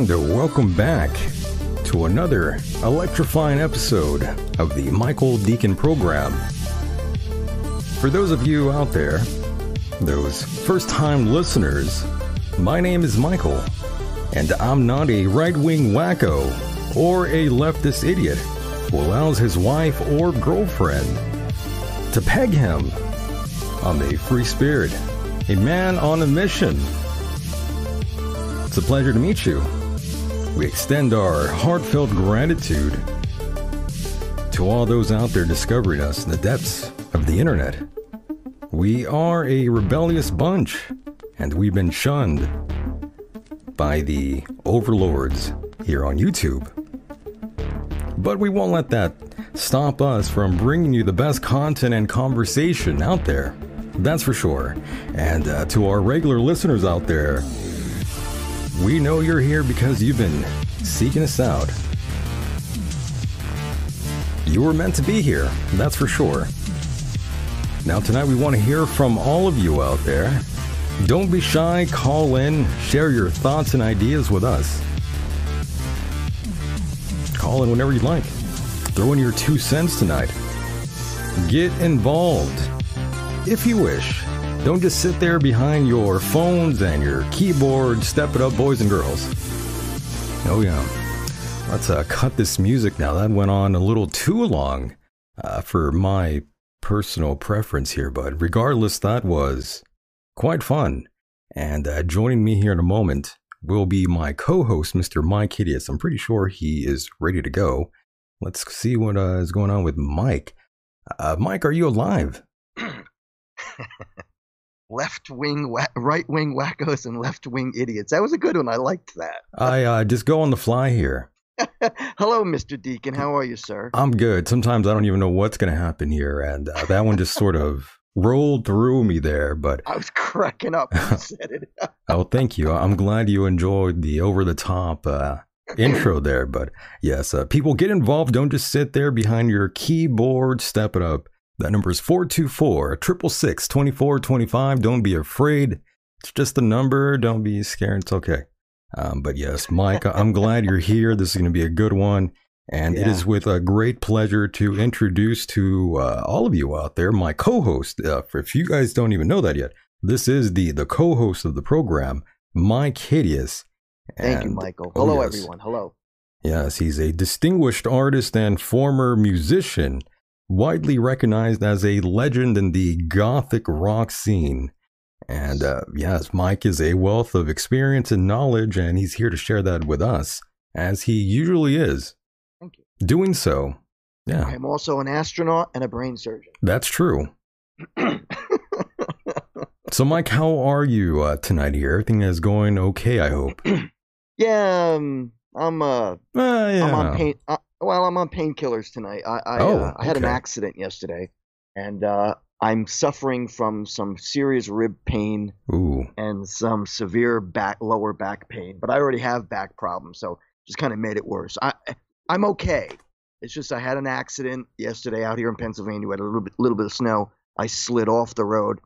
And welcome back to another electrifying episode of the Michael Deacon program. For those of you out there, those first time listeners, my name is Michael, and I'm not a right wing wacko or a leftist idiot who allows his wife or girlfriend to peg him. I'm a free spirit, a man on a mission. It's a pleasure to meet you. We extend our heartfelt gratitude to all those out there discovering us in the depths of the internet. We are a rebellious bunch, and we've been shunned by the overlords here on YouTube. But we won't let that stop us from bringing you the best content and conversation out there. That's for sure. And uh, to our regular listeners out there, we know you're here because you've been seeking us out. You were meant to be here, that's for sure. Now, tonight we want to hear from all of you out there. Don't be shy, call in, share your thoughts and ideas with us. Call in whenever you'd like. Throw in your two cents tonight. Get involved if you wish. Don't just sit there behind your phones and your keyboard. Step it up, boys and girls. Oh, yeah. Let's uh, cut this music now. That went on a little too long uh, for my personal preference here, but regardless, that was quite fun. And uh, joining me here in a moment will be my co host, Mr. Mike Hideous. I'm pretty sure he is ready to go. Let's see what uh, is going on with Mike. Uh, Mike, are you alive? left wing, wa- right wing wackos and left wing idiots. That was a good one. I liked that. I uh, just go on the fly here. Hello, Mr. Deacon. How are you, sir? I'm good. Sometimes I don't even know what's going to happen here, and uh, that one just sort of rolled through me there. But I was cracking up when you said it. oh, thank you. I'm glad you enjoyed the over the top uh, intro there. But yes, uh, people get involved. Don't just sit there behind your keyboard. Step it up. That number is 424 666 2425. Don't be afraid. It's just a number. Don't be scared. It's okay. Um, but yes, Mike, I'm glad you're here. This is going to be a good one. And yeah. it is with a great pleasure to introduce to uh, all of you out there my co-host. Uh, if you guys don't even know that yet, this is the the co-host of the program, Mike Hideous. Thank you, Michael. Oh, Hello, yes. everyone. Hello. Yes, he's a distinguished artist and former musician, widely recognized as a legend in the gothic rock scene. And uh, yes, Mike is a wealth of experience and knowledge, and he's here to share that with us, as he usually is. Thank you. Doing so, yeah. I'm also an astronaut and a brain surgeon. That's true. so, Mike, how are you uh, tonight here? Everything is going okay, I hope. yeah, um, I'm uh, uh yeah. I'm on pain. Well, I'm on painkillers tonight. I I, oh, uh, I had okay. an accident yesterday, and uh, I'm suffering from some serious rib pain Ooh. and some severe back lower back pain. But I already have back problems, so just kind of made it worse. I I'm okay. It's just I had an accident yesterday out here in Pennsylvania. We had a little bit little bit of snow. I slid off the road.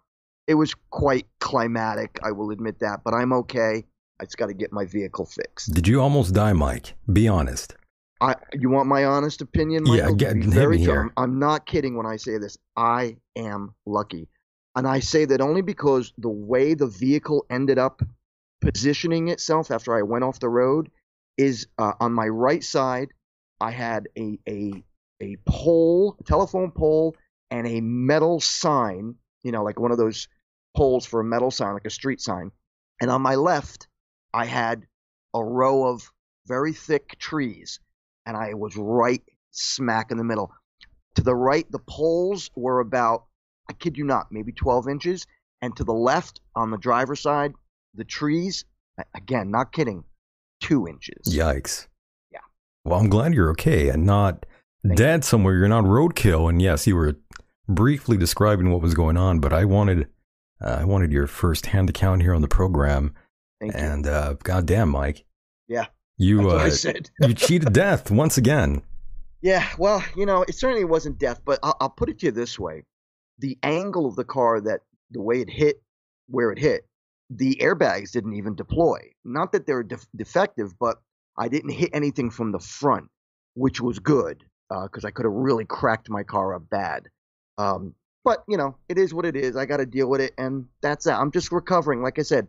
It was quite climatic, I will admit that, but I'm okay. I just got to get my vehicle fixed. Did you almost die, Mike? Be honest. I, you want my honest opinion, Michael? Yeah, get very here. I'm, I'm not kidding when I say this. I am lucky, and I say that only because the way the vehicle ended up positioning itself after I went off the road is uh, on my right side. I had a a a pole, a telephone pole, and a metal sign. You know, like one of those poles for a metal sign, like a street sign. And on my left, I had a row of very thick trees and I was right smack in the middle. To the right, the poles were about, I kid you not, maybe 12 inches. And to the left, on the driver's side, the trees, again, not kidding, two inches. Yikes. Yeah. Well, I'm glad you're okay and not Thank dead you. somewhere. You're not roadkill. And yes, you were briefly describing what was going on, but I wanted. Uh, I wanted your first hand account here on the program. Thank and uh, goddamn, Mike. Yeah. You uh, you cheated death once again. Yeah, well, you know, it certainly wasn't death, but I'll, I'll, put it to you this way: the angle of the car, that the way it hit, where it hit, the airbags didn't even deploy. Not that they're def- defective, but I didn't hit anything from the front, which was good because uh, I could have really cracked my car up bad. Um, but you know, it is what it is. I got to deal with it, and that's that. I'm just recovering. Like I said,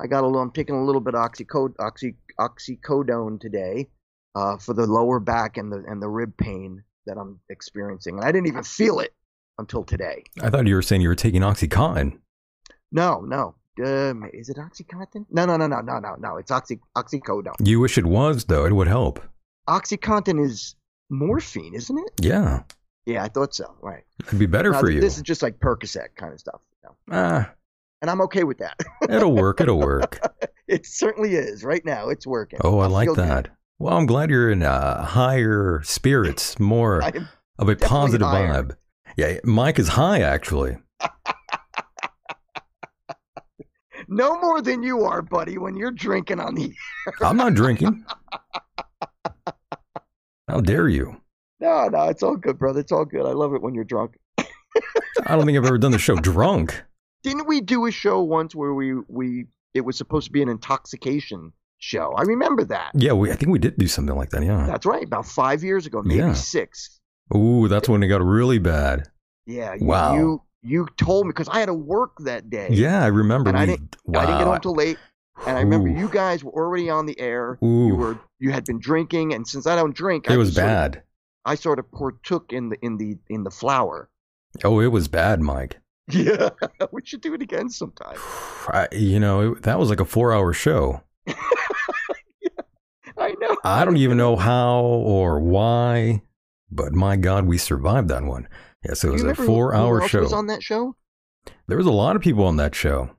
I got a little. I'm taking a little bit of oxycodone, oxy, oxycodone today uh, for the lower back and the and the rib pain that I'm experiencing, and I didn't even feel it until today. I thought you were saying you were taking OxyContin. No, no. Um, is it OxyContin? No, no, no, no, no, no, no. It's oxy oxycodone. You wish it was though. It would help. OxyContin is morphine, isn't it? Yeah. Yeah, I thought so. Right. It'd be better now, for you. This is just like Percocet kind of stuff. You know? Ah, and I'm okay with that. it'll work. It'll work. it certainly is. Right now, it's working. Oh, I, I like that. Good. Well, I'm glad you're in uh, higher spirits, more of a positive higher. vibe. Yeah, Mike is high actually. no more than you are, buddy, when you're drinking on the air. I'm not drinking. How dare you? No, no, it's all good, brother. It's all good. I love it when you're drunk. I don't think I've ever done the show drunk. Didn't we do a show once where we we it was supposed to be an intoxication show? I remember that. Yeah, we I think we did do something like that. Yeah, that's right. About five years ago, maybe yeah. six. Ooh, that's when it got really bad. Yeah. You, wow. You you told me because I had to work that day. Yeah, I remember. And I didn't- I didn't get home till late. And I remember Ooh. you guys were already on the air. Ooh. You were you had been drinking, and since I don't drink, I It was sort of- bad. I sort of partook in the in the in the flour. Oh, it was bad, Mike. Yeah, we should do it again sometime. I, you know, it, that was like a four-hour show. I know. I don't even know how or why, but my God, we survived that one. Yes, it was a four-hour show. Was on that show. There was a lot of people on that show.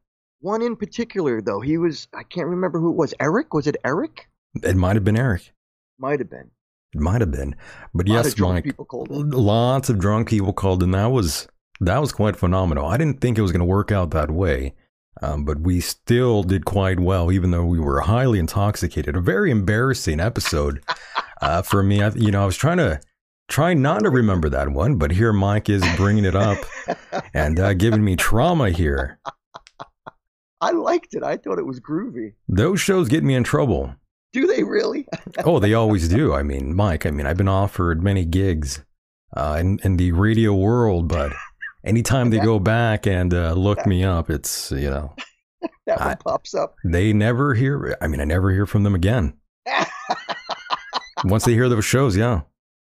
One in particular, though, he was. I can't remember who it was. Eric? Was it Eric? It might have been Eric. Might have been. It might have been. But yes, Mike. people called in. Lots of drunk people called, and that was that was quite phenomenal. I didn't think it was going to work out that way, um, but we still did quite well, even though we were highly intoxicated. A very embarrassing episode uh, for me. I, you know, I was trying to try not to remember that one, but here Mike is bringing it up and uh, giving me trauma here. I liked it. I thought it was groovy. Those shows get me in trouble. Do they really? Oh, they always do. I mean, Mike, I mean, I've been offered many gigs uh, in, in the radio world, but anytime they go back and uh, look me up, it's, you know, that one I- pops up. they never hear, I mean, I never hear from them again. Once they hear those shows, yeah,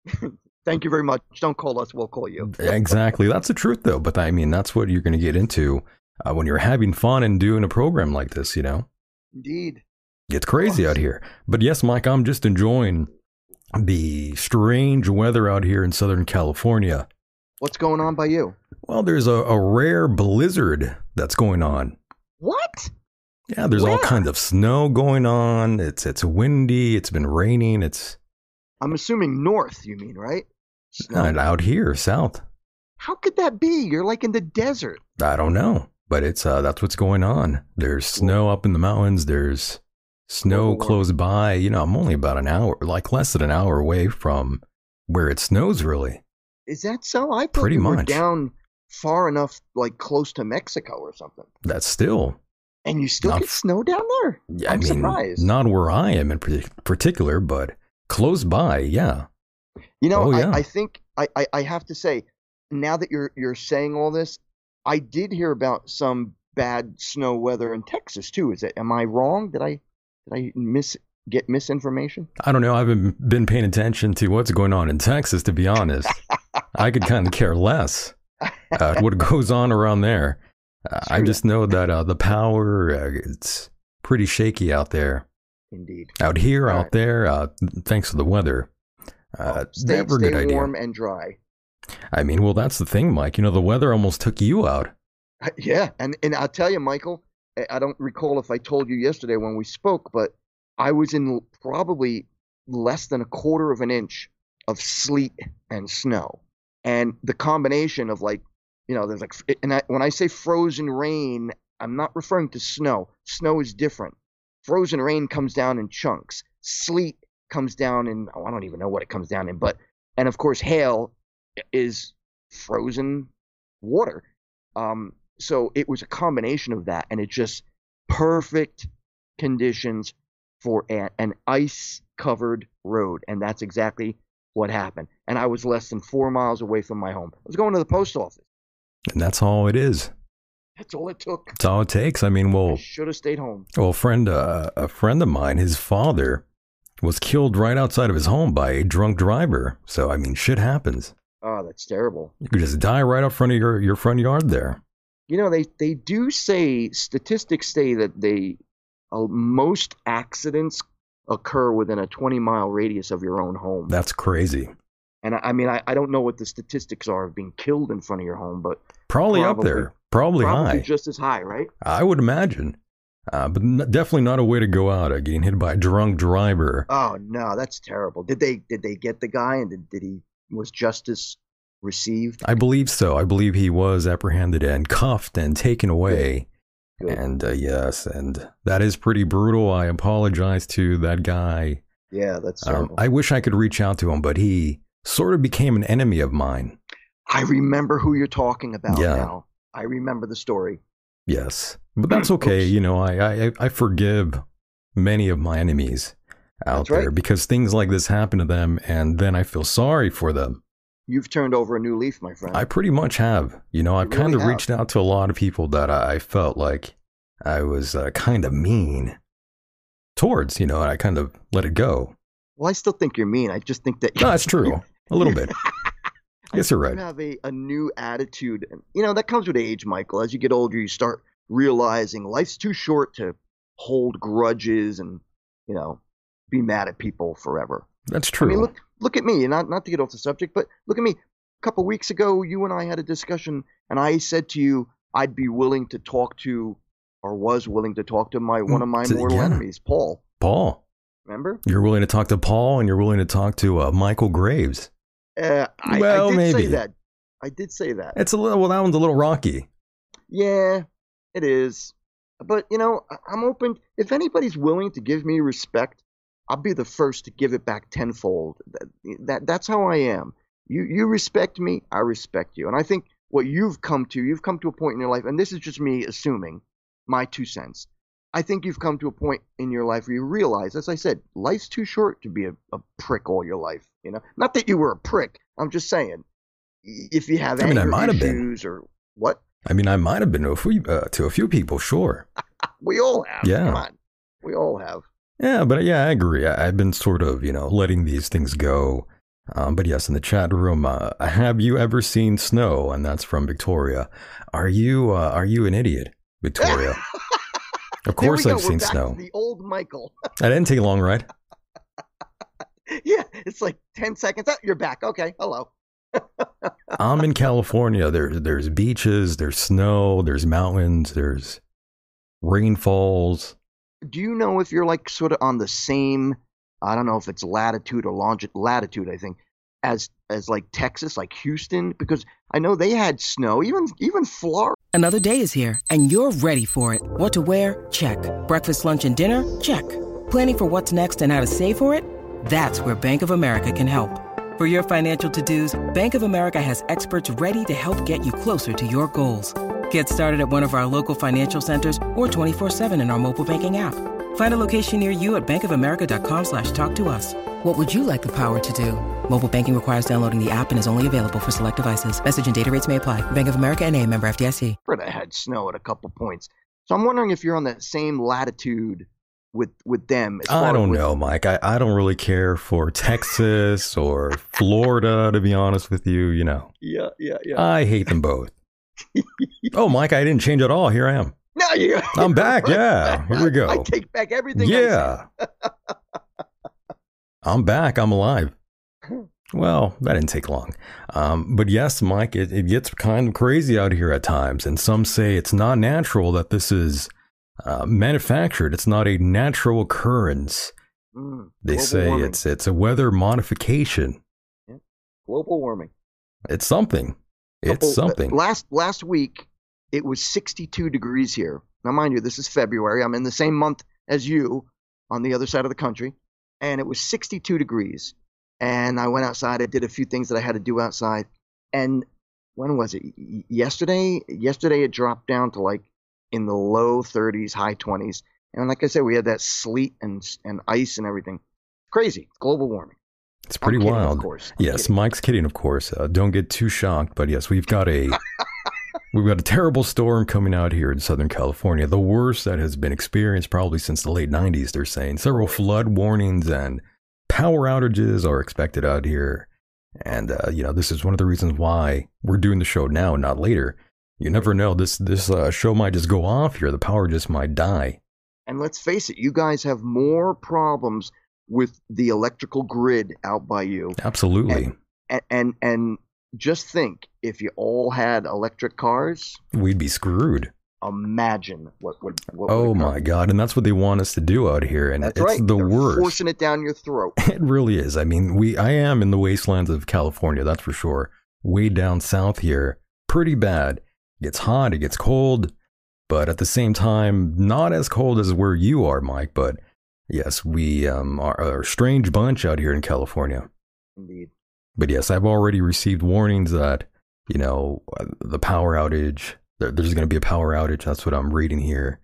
Thank you very much. Don't call us. We'll call you. exactly. That's the truth, though. But I mean, that's what you're going to get into uh, when you're having fun and doing a program like this, you know? Indeed. It's crazy out here. But yes, Mike, I'm just enjoying the strange weather out here in Southern California. What's going on by you? Well, there's a, a rare blizzard that's going on. What? Yeah, there's all kinds of snow going on. It's it's windy. It's been raining. It's I'm assuming north. You mean right? Snow. not out here south. How could that be? You're like in the desert. I don't know, but it's uh that's what's going on. There's snow up in the mountains. There's snow close by. You know, I'm only about an hour, like less than an hour away from where it snows. Really, Is that so? I thought Pretty were much. down far enough, like close to Mexico or something. that's still. And you still Not- get snow down there? Yeah, I'm I mean, surprised. not where I am in particular, but close by. Yeah. You know, Oh, yeah. I, I think I, I, I have to say, now that you're you're saying all this, I did hear about some bad snow weather in Texas too. Is it? Am I wrong? Did I did I miss get misinformation? I don't know. I haven't been paying attention to what's going on in Texas, to be honest. I could kind of care less uh, what goes on around there. Uh, I just know that uh, the power uh, it's pretty shaky out there. Indeed. Out here, All out right. there, uh, thanks to the weather. Uh, Oh, stay never a stay good idea. warm and dry. I mean, well, that's the thing, Mike. You know, the weather almost took you out. Yeah, and and I'll tell you, Michael, I don't recall if I told you yesterday when we spoke, but I was in probably less than a quarter of an inch of sleet and snow, and the combination of like, you know, there's like, and I, when I say frozen rain, I'm not referring to snow. Snow is different. Frozen rain comes down in chunks. Sleet comes down in oh, I don't even know what it comes down in, but and of course hail is frozen water. Um, so it was a combination of that, and it just perfect conditions for an ice covered road, and that's exactly what happened. And I was less than four miles away from my home. I was going to the post office. And that's all it is. That's all it took. That's all it takes. I mean, well, should have stayed home. well, a friend, uh, a friend of mine, his father was killed right outside of his home by a drunk driver. So, I mean, shit happens. Oh, that's terrible. You could just die right out front of your, your front yard there. You know, they they do say statistics say that they uh, most accidents occur within a 20 mile radius of your own home. That's crazy. And I, I mean, I, I don't know what the statistics are of being killed in front of your home, but Probably, up there. Probably, probably high. just as high, right? I would imagine. Uh, but n- definitely not a way to go out. Uh, getting hit by a drunk driver. Oh no, that's terrible. Did they did they get the guy and did, did he was justice received? I believe so. I believe he was apprehended and cuffed and taken away. Good. And uh, yes, and that is pretty brutal. I apologize to that guy. Yeah, that's Um. I wish I could reach out to him, but he sort of became an enemy of mine. I remember who you're talking about Yeah. now. I remember the story. Yes, but that's okay. You know, I, I I forgive many of my enemies out right. there because things like this happen to them, and then I feel sorry for them. You've turned over a new leaf, my friend. I pretty much have. You know, I've You kind really of have. reached out to a lot of people that I I felt like I was uh, kind of mean towards, you know, and I kind of let it go. well, I still think you're mean. I just think that No, that's true. A little bit. Yes, you're right. You have a, a new attitude. You know, that comes with age, Michael. As you get older, you start realizing life's too short to hold grudges and, you know, be mad at people forever. That's I true. mean, look look at me. And not not to get off the subject, but look at me. A couple weeks ago, you and I had a discussion, and I said to you, I'd be willing to talk to, or was willing to talk to my one of my mortal yeah. enemies, Paul. Paul, Remember? you're willing to talk to Paul and you're willing to talk to uh, Michael Graves. Uh, I, Well, I did maybe. say that. I did say that. It's a little, well, that one's a little rocky. Yeah, it is. But you know, I'm open. If anybody's willing to give me respect, I'll be the first to give it back tenfold. That, that that's how I am. You you respect me, I respect you. And I think what you've come to, you've come to a point in your life, and this is just me assuming, my two cents. I think you've come to a point in your life where you realize, as I said, life's too short to be a, a prick all your life. You know, not that you were a prick. I'm just saying, if you have I mean, I might have been. issues or what, I mean, I might have been to a few, uh, to a few people, sure. We all have. Yeah. Come on. We all have. Yeah, but yeah, I agree. I, I've been sort of, you know, letting these things go. Um, but yes, in the chat room, uh, have you ever seen snow? And that's from Victoria. Are you, uh, are you an idiot, Victoria? of course, I've. We're seen snow. the old Michael. That didn't take long, right? yeah, it's like 10 seconds. Oh, you're back. Okay. Hello. I'm in California. There's there's beaches, there's snow, there's mountains, there's rainfalls. Do you know if you're like sort of on the same, I don't know if it's latitude or longitude latitude, I think, as as like Texas, like Houston? Because I know they had snow, even even Florida. Another day is here, and you're ready for it. What to wear? Check. Breakfast, lunch, and dinner? Check. Planning for what's next and how to save for it? That's where Bank of America can help. For your financial to dos, Bank of America has experts ready to help get you closer to your goals. Get started at one of our local financial centers or 24-7 in our mobile banking app. Find a location near you at bankofamerica.com slash talk to us. What would you like the power to do? Mobile banking requires downloading the app and is only available for select devices. Message and data rates may apply. Bank of America and a member FDIC. had snow at a couple points. So I'm wondering if you're on that same latitude with with them. as I don't with- know, Mike. I, I don't really care for Texas or Florida, to be honest with you. You know, Yeah, yeah, yeah. I hate them both. Oh, Mike, I didn't change at all. Here I am. no, you. I'm back, yeah. Here we go. I take back everything. I said. Yeah. I'm back. I'm alive. Well, that didn't take long. Um, but yes, Mike, it, it gets kind of crazy out here at times. And some say it's not natural that this is uh, manufactured. It's not a natural occurrence. Mm, They say warming. it's it's a weather modification. global warming. It's something. It's Couple- uh, something. Last last week, it was 62 degrees here. Now, mind you, this is February. I'm in the same month as you on the other side of the country, and it was 62 degrees. And I went outside. I did a few things that I had to do outside. And when was it? Y- Yesterday. Yesterday it dropped down to like in the low 30s, high 20s. And like I said, we had that sleet and and ice and everything. Crazy. Global warming. It's pretty kidding, wild. Of course. I'm Yes, kidding. Mike's kidding, of course. Uh, don't get too shocked, but yes, we've got a we've got a terrible storm coming out here in Southern California, the worst that has been experienced probably since the late '90s. They're saying several flood warnings and power outages are expected out here, and uh, you know this is one of the reasons why we're doing the show now, and not later. You never know. This this uh, show might just go off here. The power just might die. And let's face it, you guys have more problems with the electrical grid out by you. Absolutely, And and, and just think, if you all had electric cars, we'd be screwed. imagine what would. What Oh would my god! And that's what they want us to do out here, and That's it's right. the They're worst. Forcing it down your throat. It really is. I mean, we I am in the wastelands of California, that's for sure. Way down south here, pretty bad. It gets hot, it gets cold, but at the same time, not as cold as where you are, Mike. But yes, we um, are are a strange bunch out here in California. Indeed. But yes, I've already received warnings that you know uh, the power outage. There, there's going to be a power outage. That's what I'm reading here,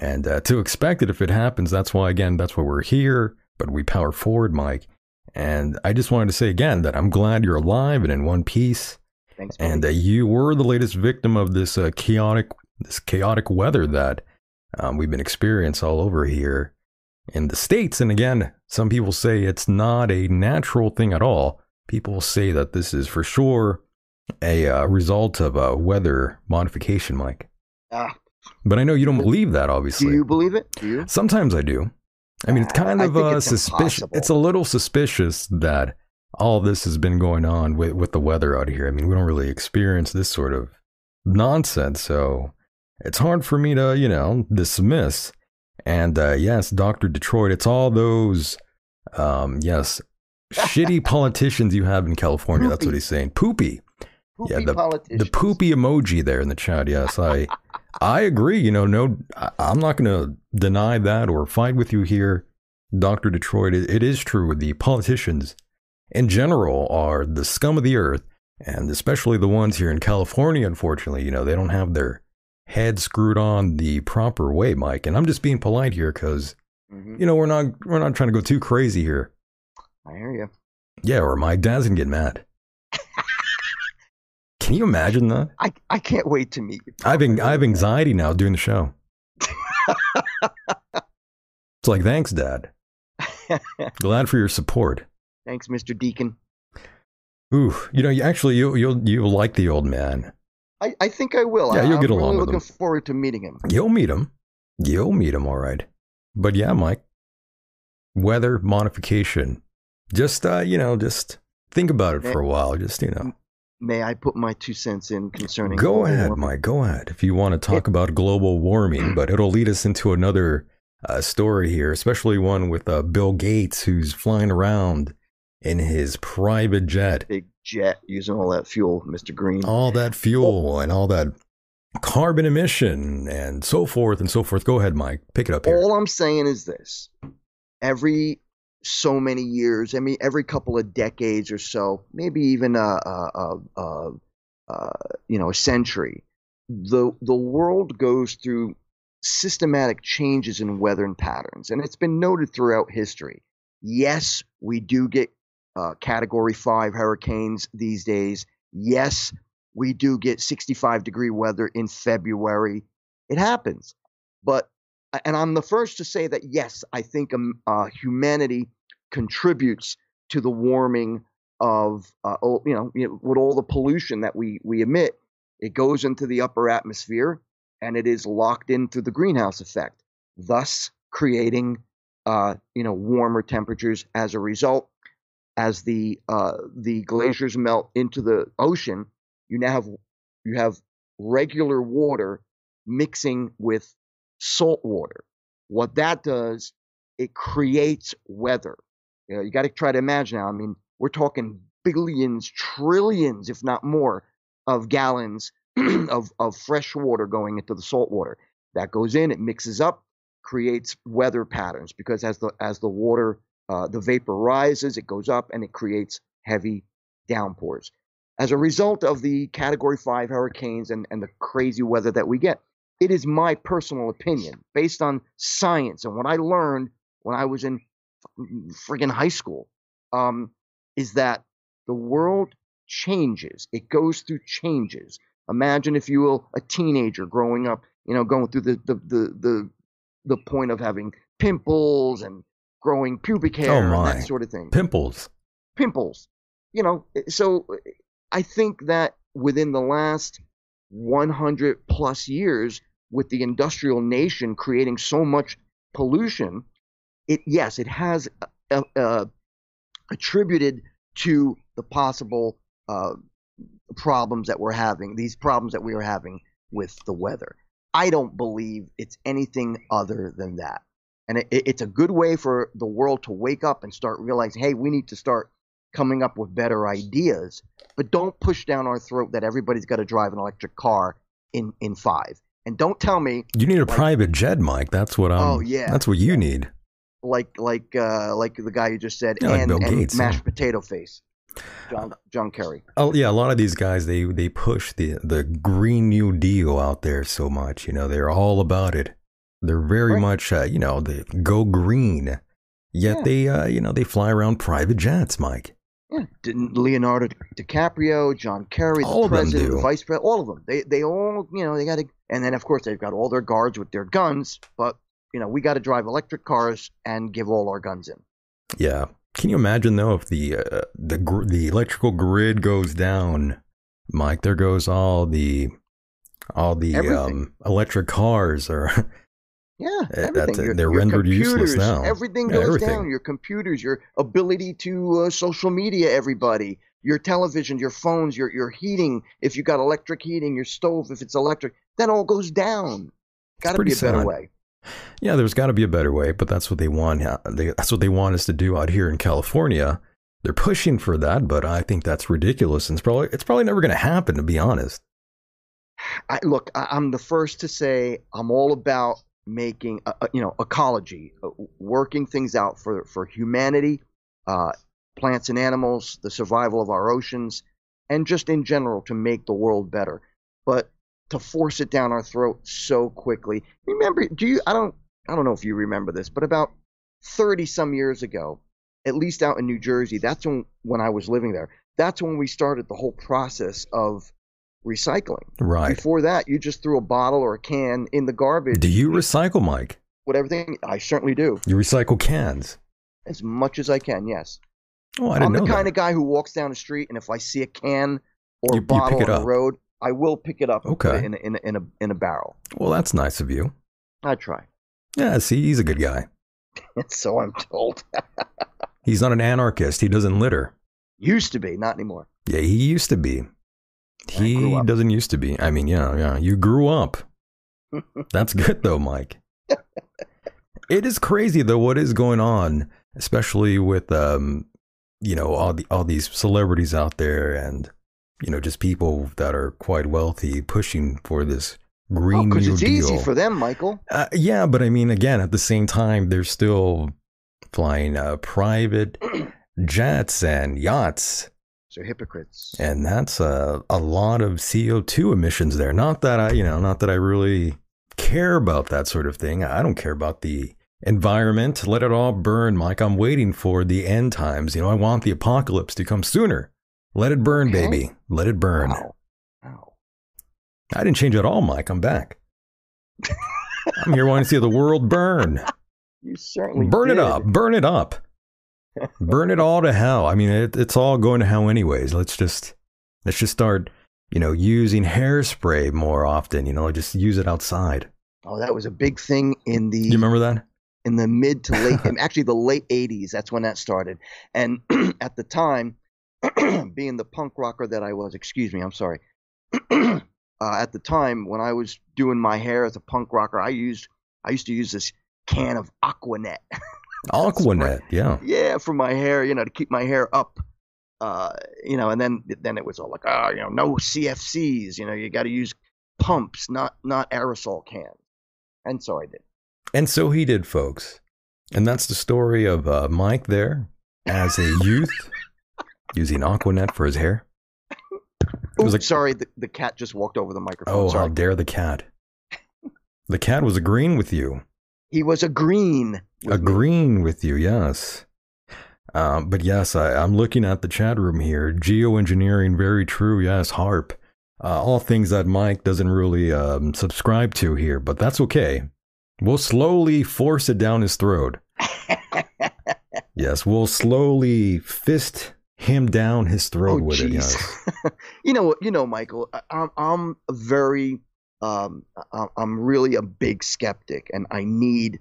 and uh, to expect it if it happens. That's why again, that's why we're here. But we power forward, Mike, And I just wanted to say again that I'm glad you're alive and in one piece, Thanks, and that you were the latest victim of this uh, chaotic, this chaotic weather that um, we've been experiencing all over here in the states. And again, some people say it's not a natural thing at all. People say that this is for sure a uh, result of a weather modification, Mike. Ah, But I know you don't believe that, obviously. do you believe it? Do you? Sometimes I do. I mean, it's kind of think uh, it's suspicious. impossible. It's a little suspicious that all this has been going on with, with the weather out here. I mean, we don't really experience this sort of nonsense, so it's hard for me to, you know, dismiss. And uh, yes, Doctor Detroit, it's all those, um, yes, shitty politicians you have in California. That's what he's saying. Poopy. Poopy Yeah, the politicians. poopy emoji there in the chat. Yes, I I agree. You know, no, I, I'm not going to deny that or fight with you here, Doctor Detroit. It, it is true. The politicians in general are the scum of the earth, and especially the ones here in California. Unfortunately, you know, they don't have their head screwed on the proper way, Mike. And I'm just being polite here because Mhm. you know we're not we're not trying to go too crazy here. I hear you. Yeah, or my dad's gonna get mad. Can you imagine that? I, I can't wait to meet you. I have, an- I have anxiety now doing the show. it's like, thanks, Dad. Glad for your support. Thanks, Mr. Deacon. Ooh, you know, you actually you you'll you'll like the old man. I, I think I will. Yeah, I, you'll I'm get really along with looking him. forward to meeting him. You'll meet him. You'll meet him, all right. But yeah, Mike, weather modification. Just uh, you know, just think about it for a while. Just you know, May I put my two cents in concerning? go ahead, warming? Mike. Go ahead. If you want to talk about global warming, but it'll lead us into another uh, story here, especially one with uh, Bill Gates, who's flying around in his private jet. Big jet using all that fuel, Mr. Green. all that fuel oh, and all that carbon emission and so forth and so forth. Go ahead, Mike. Pick it up here. All I'm saying is this: every so many years, I mean, every couple of decades or so, maybe even a, a, a, a, a you know a century, the the world goes through systematic changes in weather and patterns, and it's been noted throughout history. Yes, we do get uh, Category Five hurricanes these days. Yes, we do get 65 degree weather in February. It happens, but and I'm the first to say that yes, I think um, uh, humanity contributes to the warming of uh, you know you know, with all the pollution that we we emit. It goes into the upper atmosphere and it is locked in through the greenhouse effect, thus creating uh, you know warmer temperatures as a result. As the uh, the glaciers melt into the ocean, you now have you have regular water mixing with salt water. What that does, it creates weather. You know, you got to try to imagine now. I mean, we're talking billions, trillions, if not more, of gallons of, of fresh water going into the salt water. That goes in, it mixes up, creates weather patterns because as the as the water, uh, the vapor rises, it goes up and it creates heavy downpours. As a result of the Category Five hurricanes and, and the crazy weather that we get, it is my personal opinion based on science and what I learned when I was in friggin' high school, um, is that the world changes. It goes through changes. Imagine, if you will, a teenager growing up, you know, going through the the the the, the point of having pimples and growing pubic hair Oh, my. that sort of thing Pimples. pimples. You know, so I think that within the last 100 plus years, with the industrial nation creating so much pollution, it yes, it has uh, uh, attributed to the possible uh, problems that we're having, these problems that we are having with the weather. I don't believe it's anything other than that. And it, it's a good way for the world to wake up and start realizing, hey, we need to start coming up with better ideas. But don't push down our throat that everybody's got to drive an electric car in, in five. And don't tell me You need a Like- private jet, Mike. That's what I'm. Oh, yeah. That's what you need. like like uh, like the guy you just said, Yeah, like and, Bill and Gates, mashed yeah. potato face, John John Kerry. Oh yeah, a lot of these guys they they push the the Green New Deal out there so much. You know, they're all about it. They're very Right. much uh, you know they go green, Yet Yeah. they, uh, you know, they fly around private jets, Mike. Yeah, didn't Leonardo DiCaprio, John Kerry, the All of them president, the vice president, all of them. They they all you know they got to, and then of course they've got all their guards with their guns. But you know we got to drive electric cars and give all our guns in. Yeah. Can you imagine though if the uh, the gr- the electrical grid goes down, Mike? There goes all the all the um, electric cars or Yeah, Uh, everything. that's. Your- They're your rendered useless now. Everything Yeah, goes everything. down. Your computers, your ability to uh, social media, everybody, your television, your phones, your your heating. If you got electric heating, your stove, if it's electric, that all goes down. Got to be a better way. yeah, there's got to be a better way. But that's what they want. They, that's what they want us to do out here in California. They're pushing for that, but I think that's ridiculous, and it's probably it's probably never going to happen. To be honest. I, look, I, I'm the first to say I'm all about making, uh, uh, you know, ecology, uh, working things out for for humanity, uh, plants and animals, the survival of our oceans, and just in general to make the world better. But to force it down our throat so quickly. Remember? Do you? I don't. I don't know if you remember this, but about 30 some years ago, at least out in New Jersey, that's when when I was living there. That's when we started the whole process of recycling. Right. Before that, you just threw a bottle or a can in the garbage. Do you recycle, Mike? Whatever thing, I certainly do, You recycle cans. as much as I can. Yes, Oh, I didn't I'm the kind that. of guy who walks down the street, and if I see a can or You- a bottle on the road, I will pick it up Okay. in a, in a, in a in a barrel. Well, that's nice of you. I try. Yeah, see, he's a good guy. so I'm told. He's not an anarchist. He doesn't litter. Used to be, not anymore. Yeah, he used to be. He doesn't used to be. I mean, yeah, yeah. You grew up. That's good though, Mike. it is crazy though what is going on, especially with um, you know, all the all these celebrities out there and you know, just people that are quite wealthy pushing for this green Because new Oh, it's deal. easy for them, Michael. Uh, yeah, but I mean, again, at the same time, they're still flying uh, private jets and yachts, They're hypocrites. and that's uh, a lot of CO two emissions there. Not that I, you know, not that I really care about that sort of thing. I don't care about the environment. Let it all burn, Mike. I'm waiting for the end times. You know, I want the apocalypse to come sooner. Let it burn, Okay. baby. Let it burn. Wow. Wow. I didn't change at all, Mike. I'm back. I'm here wanting to see the world burn. You certainly burn it up burn it up burn it all to hell i mean it, it's all going to hell anyways let's just let's just start you know using hairspray more often you know just use it outside Oh, that was a big thing in the you remember that in the mid to late, actually the late '80s. That's when that started. And at the time, being the punk rocker that I was, excuse me, I'm sorry. uh, at the time when I was doing my hair as a punk rocker, I used I used to use this can of Aquanet. aquanet yeah yeah, for my hair, you know, to keep my hair up. Uh, you know, and then then it was all like, oh, you know, no CFCs. You know, you got to use pumps, not not aerosol cans. And so I did. and so he did folks and that's the story of uh, mike there as a youth using aquanet for his hair Oops, like- sorry, the, the cat just walked over the microphone. oh how sorry. dare the cat the cat was agreeing with you He was agreeing. me. agreeing with you yes um, but yes I, i'm looking at the chat room here geoengineering very true yes harp uh, all things that mike doesn't really um, subscribe to here but that's okay we'll slowly force it down his throat yes we'll slowly fist him down his throat Oh, with it yes you know, what, you know, Michael. I, I'm I'm very um I'm really a big skeptic, and I need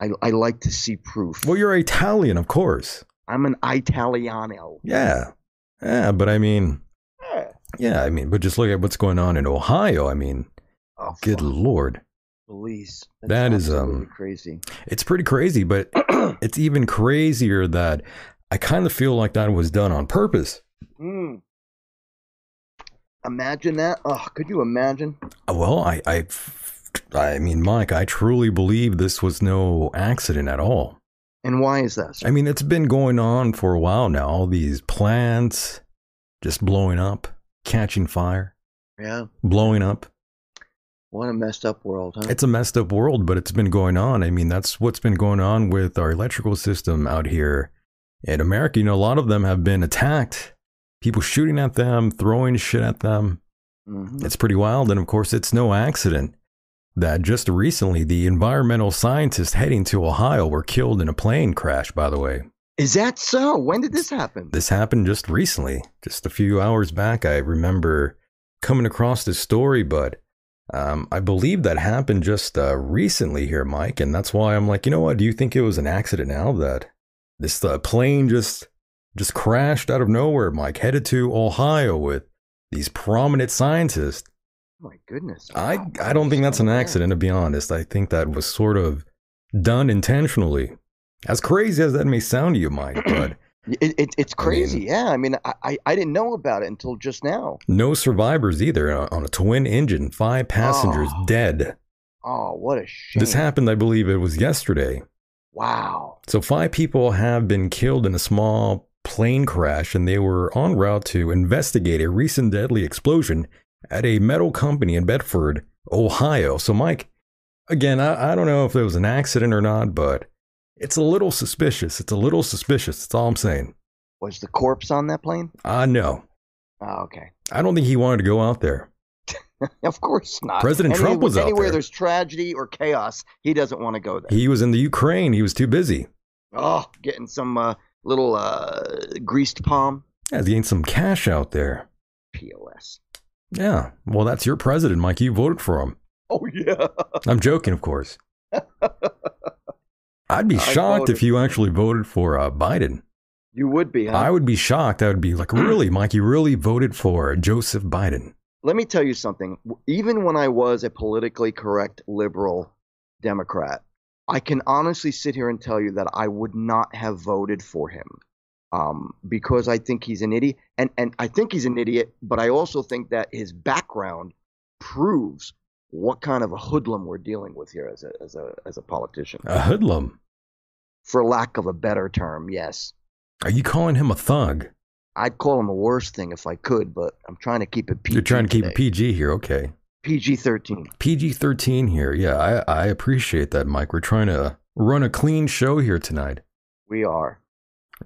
I I like to see proof. well you're italian of course I'm an Italiano. yeah yeah but i mean Yeah. yeah i mean but just look at what's going on in ohio i mean Oh, good fuck, lord police. That's That is, um, crazy. It's pretty crazy, but it's even crazier that I kind of feel like that was done on purpose. Mm. Imagine that. Oh, could you imagine? Uh, Well, I, I, I mean, Mike, I truly believe this was no accident at all. And why is that? sir? I mean, it's been going on for a while now. All these plants just blowing up, catching fire, yeah. blowing up. What a messed up world, huh? It's a messed up world, but it's been going on. I mean, that's what's been going on with our electrical system out here in America. You know, a lot of them have been attacked, people shooting at them, throwing shit at them. Mhm. It's pretty wild. And of course, it's no accident that just recently the environmental scientists heading to Ohio were killed in a plane crash, by the way. Is that so? When did this happen? This happened just recently, just a few hours back. I remember coming across this story, but um, I believe that happened just uh, recently here, Mike. And that's why I'm like, you know what? Do you think it was an accident now that this uh, plane just just crashed out of nowhere, Mike, headed to Ohio with these prominent scientists? Oh my goodness. I Wow. I don't think that's an accident, to be honest. I think that was sort of done intentionally. As crazy as that may sound to you, Mike, but It, it, it's I crazy. mean- yeah. I mean, I, I, I didn't know about it until just now. no survivors either uh, on a twin engine, five passengers Oh. dead. Oh, what a shame. This happened, I believe it was yesterday. Wow. So five people have been killed in a small plane crash, and they were en route to investigate a recent deadly explosion at a metal company in Bedford, Ohio. So, Mike, again, I, I don't know if it was an accident or not, but it's a little suspicious. It's a little suspicious. That's all I'm saying. Was the corpse on that plane? Uh, no. Oh, okay. I don't think he wanted to go out there. Of course not. President Trump was out anywhere there's tragedy or chaos, he doesn't want to go there. He was in the Ukraine. He was too busy. oh, getting some uh, little uh, greased palm. Yeah, he gained some cash out there. POS. Yeah. Well, that's your president, Mike. You voted for him. Oh yeah. I'm joking, of course. I'd be shocked if you actually voted for uh, Biden. You would be, huh? I would be shocked. I would be like, really, Mike? You really voted for Joseph Biden? Let me tell you something. Even when I was a politically correct liberal Democrat, I can honestly sit here and tell you that I would not have voted for him um, because I think he's an idiot. And, and I think he's an idiot, but I also think that his background proves what kind of a hoodlum we're dealing with here as a, as a, as a politician. A hoodlum? For lack of a better term, yes. Are you calling him a thug? I'd call him a worse thing if I could, but I'm trying to keep it PG. You're trying to keep it. PG here, okay? PG 13. PG 13 here. Yeah, I, I appreciate that, Mike. We're trying to run a clean show here tonight. We are.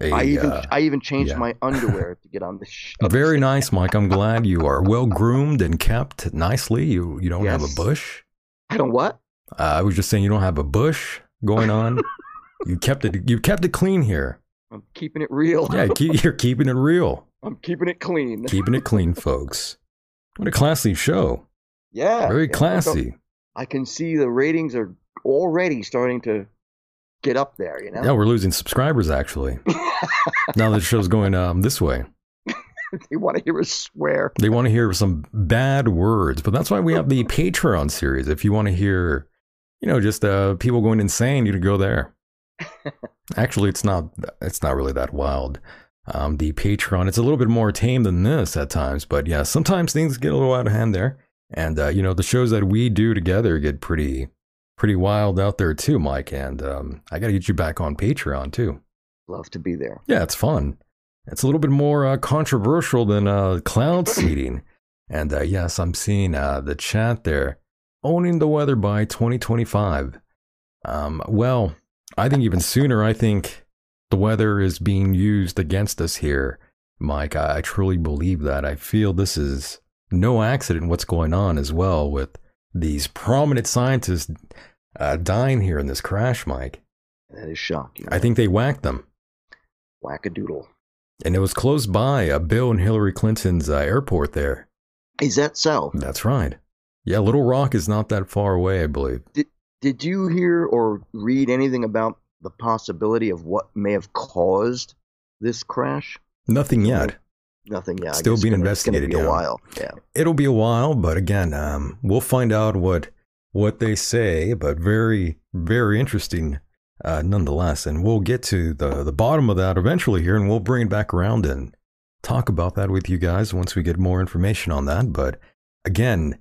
A, I even uh, I even changed yeah. my underwear to get on this show. very nice, Mike. I'm glad you are well groomed and kept nicely. You you don't have a bush. I don't what? Uh, I was just saying you don't have a bush going on. you kept it. You kept it clean here. I'm keeping it real. Yeah, keep, you're keeping it real, I'm keeping it clean. keeping it clean, folks. What a classy show. Yeah. Very classy. I can see the ratings are already starting to get up there, you know? Yeah, we're losing subscribers actually. now that the show's going um, this way. they want to hear us swear. They want to hear some bad words, but that's why we have the Patreon series. If you want to hear, you know, just uh, people going insane, you can go there. Actually, it's not. It's not really that wild. Um, the Patreon, it's a little bit more tame than this at times, but yeah, sometimes things get a little out of hand there. And uh, you know, the shows that we do together get pretty, pretty wild out there too, Mike. And um, I got to get you back on Patreon too. Love to be there. Yeah, it's fun. It's a little bit more uh, controversial than uh, cloud seeding. And uh, yes, I'm seeing uh, the chat there. Owning the weather by 2025. Um, well, I think even sooner, I think the weather is being used against us here, Mike. I, I truly believe that. I feel this is no accident what's going on as well with these prominent scientists uh, dying here in this crash, Mike. That is shocking. I think they whacked them. Whack a doodle. And it was close by uh, Bill and Hillary Clinton's uh, airport there. Is that so? That's right. Yeah, Little Rock is not that far away, I believe. Did you hear or read anything about the possibility of what may have caused this crash? Nothing yet. Nothing yet. Still being gonna- investigated, Be a while. Yeah. It'll be a while, but again, um, we'll find out what what they say. But very, very interesting, uh, nonetheless. And we'll get to the the bottom of that eventually here, and we'll bring it back around and talk about that with you guys once we get more information on that. But again,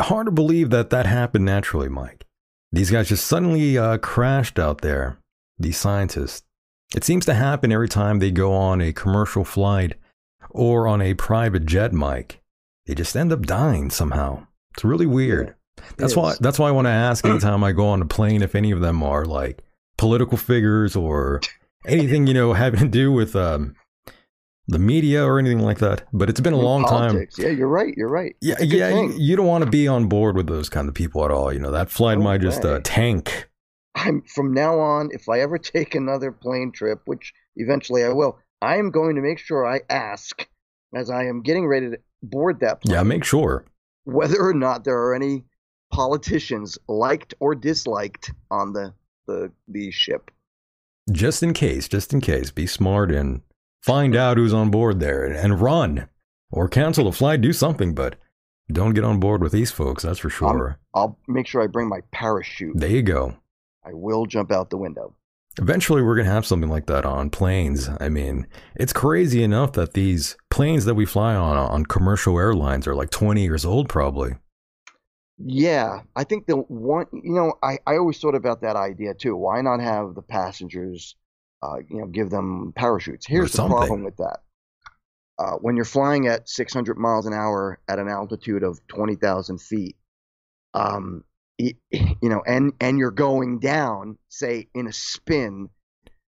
hard to believe that that happened naturally, Mike. These guys just suddenly uh, crashed out there. These scientists. It seems to happen every time they go on a commercial flight or on a private jet, Mike. They just end up dying somehow. It's really weird. That's why that's why I want to ask anytime I go on a plane if any of them are like political figures or anything you know having to do with um, the media or anything like that. But it's been a long Politics. time. Yeah, you're right. You're right. Yeah, It's a good yeah. You, you don't want to be on board with those kind of people at all. You know that flight No might just uh, tank. I'm from now on. If I ever take another plane trip, which eventually I will, I am going to make sure I ask as I am getting ready to board that plane Yeah, make sure. whether or not there are any politicians liked or disliked on the the the ship. Just in case, just in case, be smart and find out who's on board there and, and run or cancel the flight. Do something, but don't get on board with these folks. That's for sure. I'll make sure I bring my parachute. there you go. I will jump out the window. Eventually, we're going to have something like that on planes. I mean, it's crazy enough that these planes that we fly on on commercial airlines are like 20 years old, probably. Yeah, I think the one, you know, I, I always thought about that idea too. Why not have the passengers, uh, you know, give them parachutes? Here's the problem with that. Uh, when you're flying at 600 miles an hour at an altitude of 20,000 feet, um, you know, and and you're going down, say in a spin.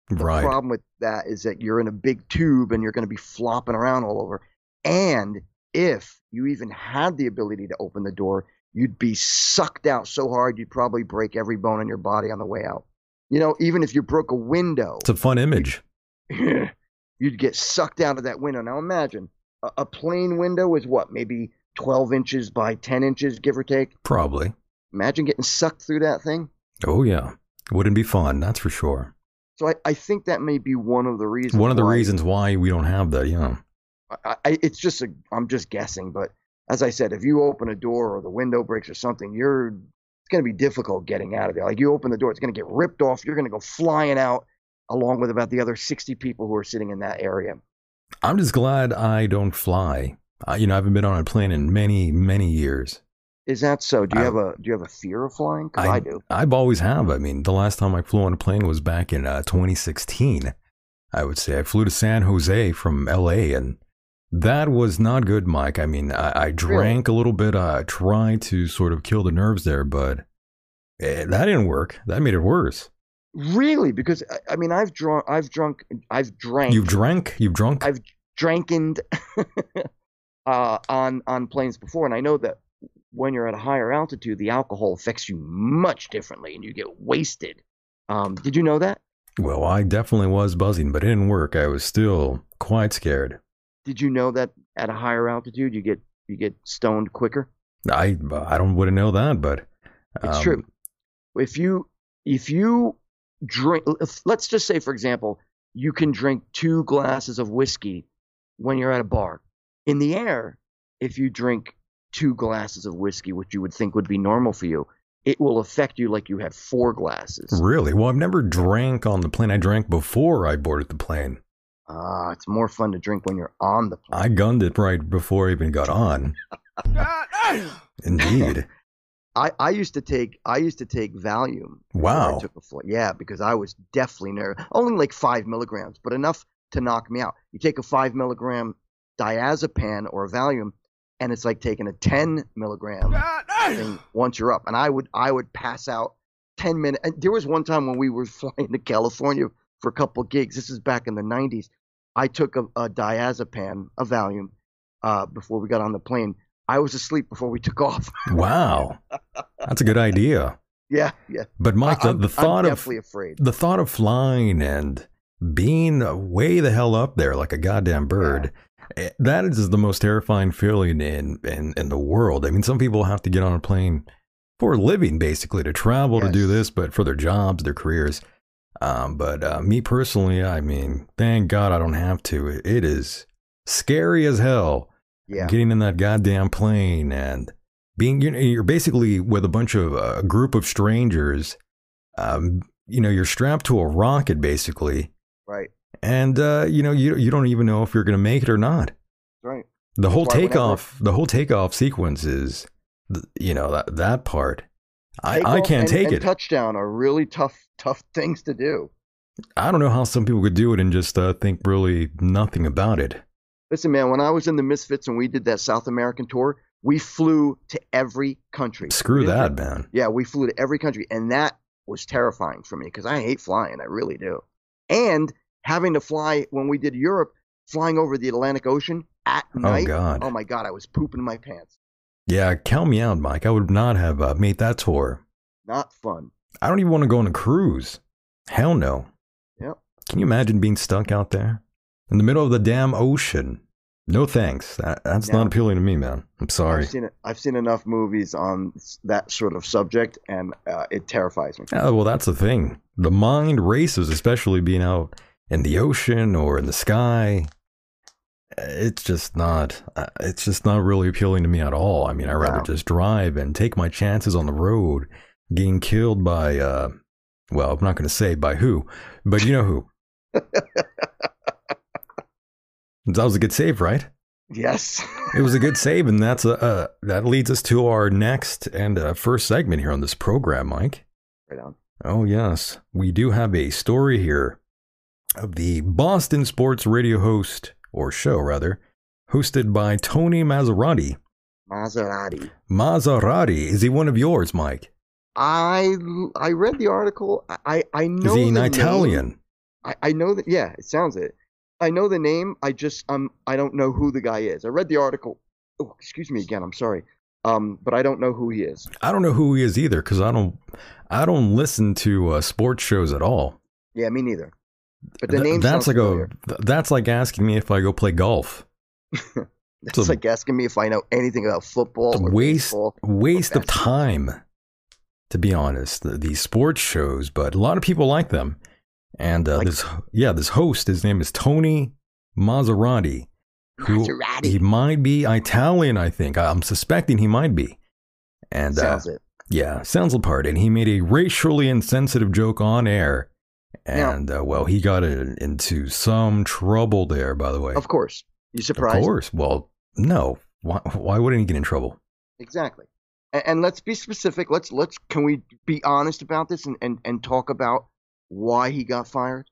The right. problem with that is that you're in a big tube and you're going to be flopping around all over. And if you even had the ability to open the door, you'd be sucked out so hard you'd probably break every bone in your body on the way out. You know, even if you broke a window, It's a fun image. you'd get sucked out of that window. Now imagine a, a plane window is what, maybe 12 inches by 10 inches, give or take. Probably. Imagine getting sucked through that thing. Oh, yeah. Wouldn't be fun, that's for sure. So I, I think that may be one of the reasons. One of the why- reasons why we don't have that, yeah. I, I, it's just a, I'm just guessing, but as I said, if you open a door or the window breaks or something, you're it's going to be difficult getting out of there. Like you open the door, it's going to get ripped off. You're going to go flying out along with about the other 60 people who are sitting in that area. I'm just glad I don't fly. I, you know, I haven't been on a plane in many, many years. Is that so? Do you I- have a do you have a fear of flying? Because I, do. I've always have. I mean, the last time I flew on a plane was back in uh, 2016. I would say I flew to San Jose from LA, and that was not good, Mike. I mean, I, I drank a little bit. I tried to sort of kill the nerves there, but eh, that didn't work. That made it worse. Really? Because I, I mean, I've drunk, I've drunk, I've drank, You've drank. You've drunk. I've drankened uh, on on planes before, and I know that when you're at a higher altitude, the alcohol affects you much differently, and you get wasted. Um, did you know that? well, I definitely was buzzing, but it didn't work. I was still quite scared. Did you know that at a higher altitude you get you get stoned quicker? I I don't wouldn't know that, but It's um, true. If you if you drink, if- let's just say for example, you can drink two glasses of whiskey when you're at a bar. In the air, if you drink two glasses of whiskey, which you would think would be normal for you, it will affect you like you had four glasses. Really? Well, I've never drank on the plane. I drank before I boarded the plane. Ah, it's more fun to drink when you're on the plane. I gunned it right before I even got on. Indeed. I, I used to take I used to take Valium. Wow. I took a flight. Yeah, because I was deathly nervous. Only like five milligrams, but enough to knock me out. You take a five milligram diazepam or Valium, and it's like taking a ten milligram thing once you're up. And I would I would pass out ten minutes. And there was one time when we were flying to California for a couple gigs. This is back in the '90s. I took a, a diazepam, a Valium, uh, before we got on the plane. I was asleep before we took off. Wow. That's a good idea. yeah, yeah. But Mike, the, I'm, the thought I'm of afraid. the thought of flying and being way the hell up there like a goddamn bird. eh, That is the most terrifying feeling in, in in the world. I mean, some people have to get on a plane for a living, basically, to travel to do this, but for their jobs, their careers. Um, but uh, me personally, I mean, thank God I don't have to. It, it is scary as hell Yeah, getting in that goddamn plane and being you know, you're basically with a bunch of uh, a group of strangers um you know you're strapped to a rocket basically right, and uh you know you you don't even know if you're going to make it or not right. the whole why whenever- takeoff the whole takeoff sequence is you know that that part I, I can't and, take and it. Touchdown are really tough, tough things to do. I don't know how some people could do it and just uh, think really nothing about it. Listen, man, when I was in the Misfits and we did that South American tour, We flew to every country. Screw that, man. Yeah, we flew to every country, and that was terrifying for me because I hate flying. I really do. And having to fly when we did Europe, flying over the Atlantic Ocean at night. Oh God. Oh my God, I was pooping my pants. Yeah, count me out, Mike. I would not have uh, made that tour. Not fun. I don't even want to go on a cruise. Hell no. Yep. Can you imagine being stuck out there in the middle of the damn ocean? No thanks. That, that's No. not appealing to me, man. I'm sorry. I've seen. I've seen enough movies on that sort of subject, and uh, it terrifies me. Yeah, well, that's the thing. The mind races, especially being out in the ocean or in the sky. It's just not. uh, It's just not really appealing to me at all. I mean, I'd rather just drive and take my chances on the road, getting killed by. uh Well, I'm not going to say by who, but you know who. that was a good save, right? Yes. It was a good save, and that's a uh, that leads us to our next and uh, first segment here on this program, Mike. right on. Oh, yes. We do have a story here the Boston sports radio host, or show rather, hosted by Tony Maserati. Maserati. Maserati, is he one of yours, Mike? I I read the article. I I, know Is he an name. Italian? I, I know that. Yeah, it sounds it. I know the name. I just um I don't know who the guy is. I read the article. Oh, excuse me again. I'm sorry. Um, but I don't know who he is. I don't know who he is either because I don't, I don't listen to uh, sports shows at all. Yeah, me neither. But the Th- name that's like familiar. a that's like asking me if I go play golf. That's a- like asking me if I know anything about football waste waste of time to be honest the, these sports shows but a lot of people like them and uh, Like- this yeah this host his name is tony maserati who Maserati. he might be italian i think i'm suspecting he might be and uh, it. yeah sounds the part and he made a racially insensitive joke on air And uh, well he got in, into some trouble there by the way Of course. You surprised? Of course well no why, why wouldn't he get in trouble Exactly. And, and let's be specific. Let's let's can we be honest about this and, and, and talk about why he got fired?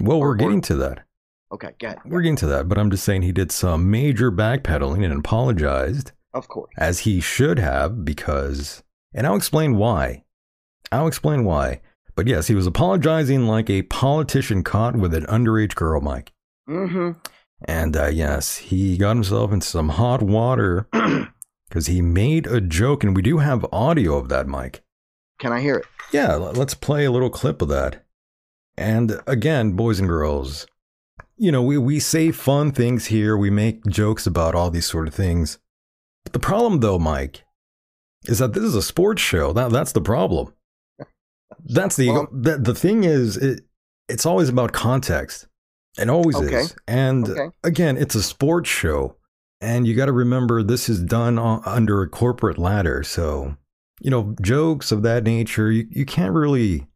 well we're or- getting to that Okay, good. We're getting to that, but I'm just saying he did some major backpedaling and apologized, Of course. as he should have, because. And I'll explain why. I'll explain why. But yes, he was apologizing like a politician caught with an underage girl, Mike. Mm-hmm. And uh, yes, he got himself into some hot water because he made a joke, and we do have audio of that, Mike. Can I hear it? Yeah, let's play a little clip of that. And again, boys and girls, you know, we, we say fun things here. We make jokes about all these sort of things. But the problem, though, Mike, is that this is a sports show. That, that's the problem. That's the, Well- the, the thing is, it, it's always about context. It always Okay. is. And Okay. again, it's a sports show. And you got to remember this is done on, under a corporate ladder. So, you know, jokes of that nature, you, you can't really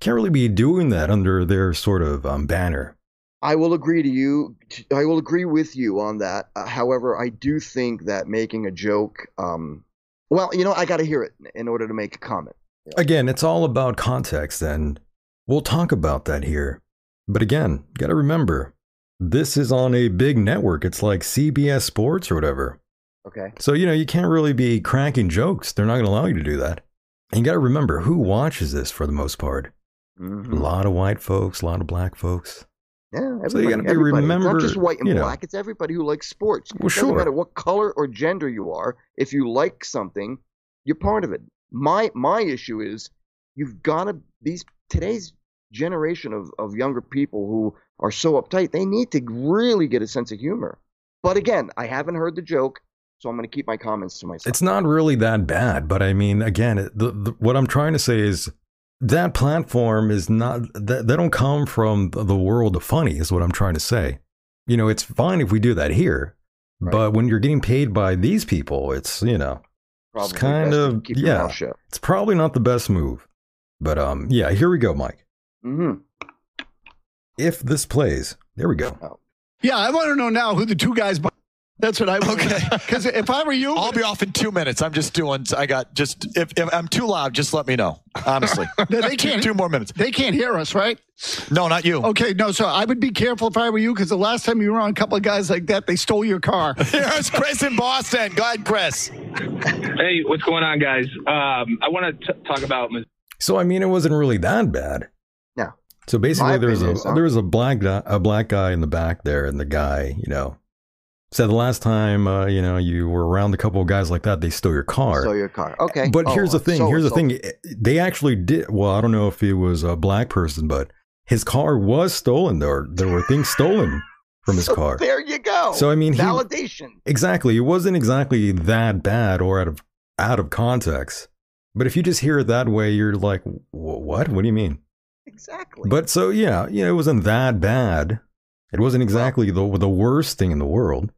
can't really be doing that under their sort of um, banner. I will agree to you. I will agree with you on that. Uh, however, I do think that making a joke, um, well, you know, I got to hear it in order to make a comment. Again, it's all about context, and we'll talk about that here. But again, got to remember, this is on a big network. It's like CBS Sports or whatever. Okay. So, you know, you can't really be cracking jokes. They're not going to allow you to do that. And you got to remember who watches this for the most part. Mhm. A lot of white folks, a lot of black folks. Yeah, So you gotta be everybody. It's remember, not just white and you know. black. It's everybody who likes sports. Well, Doesn't sure. matter what color or gender you are. If you like something, you're part of it. My my issue is you've got to these today's generation of of younger people who are so uptight. They need to really get a sense of humor. But again, I haven't heard the joke, so I'm going to keep my comments to myself. It's not really that bad, but I mean, again, the, the, what I'm trying to say is that platform is not that they don't come from the world of funny. Is what I'm trying to say. You know, it's fine if we do that here, Right. but when you're getting paid by these people, it's you know, Probably kind of- keep your yeah. mouth shut. it's probably not the best move. But um, yeah, here we go, Mike. hmm if this plays. There we go. Yeah, I want to know now who the two guys. Bu- That's what I want. Okay. Because if I were you, I'll be off in two minutes. I'm just doing. I got just if, if I'm too loud, just let me know. Honestly, they two, can't. two more minutes. they can't hear us, right? No, not you. Okay, no. So I would be careful if I were you, because the last time you were on a couple of guys like that, they stole your car. Here's Chris in Boston. Go ahead, Chris. Hey, what's going on, guys? Um, I want to talk about. So I mean, it wasn't really that bad. No. So basically, My there was a opinion there was a black guy, a black guy in the back there, and the guy, you know, said the last time, uh, you know, you were around a couple of guys like that, they stole your car. Stole your car. Okay. But Oh, here's the thing. so- here's the so- thing. They actually did. Well, I don't know if it was a black person, but his car was stolen. There, there were things stolen from his So car. There you go. So, I mean, he- validation. Exactly. It wasn't exactly that bad or out of out of context. But if you just hear it that way, you're like, "Wh- "What? What do you mean?" Exactly. But so yeah, you know, it wasn't that bad. It wasn't exactly the the worst thing in the world.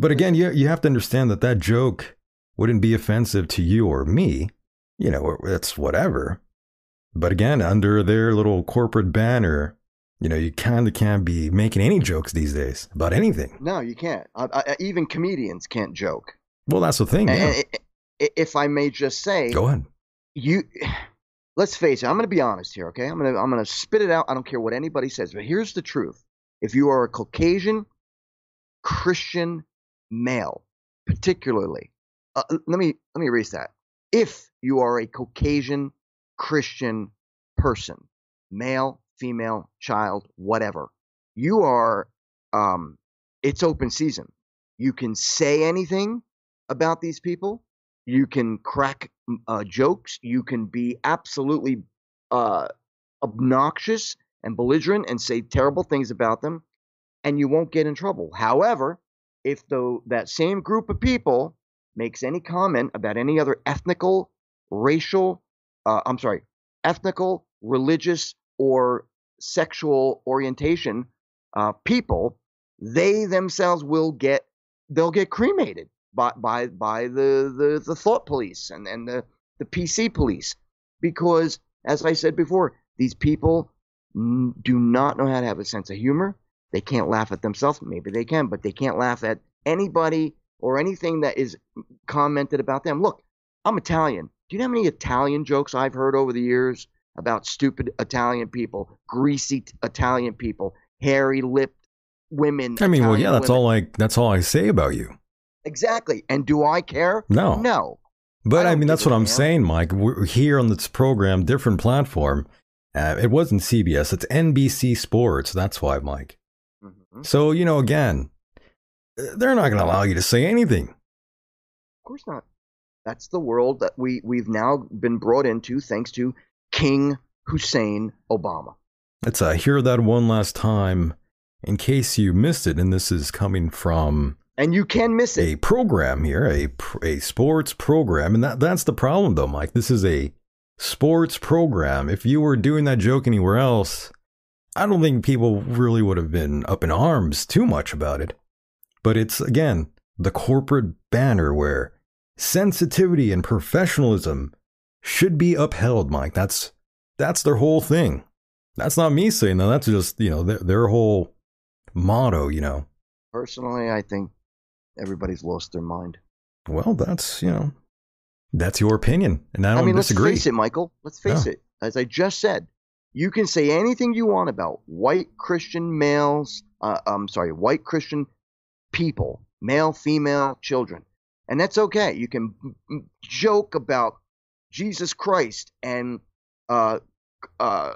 But again, you you have to understand that that joke wouldn't be offensive to you or me. You know, it's whatever. But again, under their little corporate banner, you know, you kind of can't be making any jokes these days about anything. no, you can't. Uh, uh, even comedians can't joke. Well, that's the thing. Yeah. if I may just say, Go ahead. you let's face it i'm going to be honest here okay i'm going to i'm going to spit it out i don't care what anybody says but here's the truth if you are a caucasian christian male particularly uh, let me let me erase that if you are a caucasian christian person male female child whatever you are um it's open season you can say anything about these people you can crack uh, jokes. You can be absolutely uh, obnoxious and belligerent and say terrible things about them, and you won't get in trouble. However, if the that same group of people makes any comment about any other ethnical, racial, uh, I'm sorry, ethnical, religious, or sexual orientation uh, people, they themselves will get they'll get cremated by by by the the, the thought police and and the the PC police because as I said before, these people do not know how to have a sense of humor. They can't laugh at themselves. Maybe they can, but they can't laugh at anybody or anything that is commented about them. Look, I'm Italian. Do you know how many Italian jokes I've heard over the years about stupid Italian people, greasy t- Italian people, hairy lipped women? I mean, well, yeah, that's women? all I that's all I say about you. Exactly. And do I care? No. No. But I I, mean, that's what I'm damn. saying, Mike. We're here on this program, different platform. Uh, it wasn't CBS; it's NBC Sports. That's why, Mike. Mhm. So you know, again, uh, they're not going to allow you to say anything. Of course not. That's the world that we we've now been brought into thanks to King Hussein Obama. Let's uh, hear that one last time, in case you missed it. And this is coming from And you can miss it. a program here, a a sports program, and that that's the problem, though, Mike. This is a sports program. If you were doing that joke anywhere else, I don't think people really would have been up in arms too much about it. But it's again the corporate banner where sensitivity and professionalism should be upheld, Mike. That's that's their whole thing. That's not me saying that. That's just you know their, their whole motto. You know. Personally, I think everybody's lost their mind. Well, that's you know, that's your opinion, and I don't I mean, disagree. let's face it, Michael. Let's face Yeah. it. As I just said, you can say anything you want about white Christian males. Uh, I'm sorry, white Christian people, male, female, children, and that's okay. You can joke about Jesus Christ and uh, uh,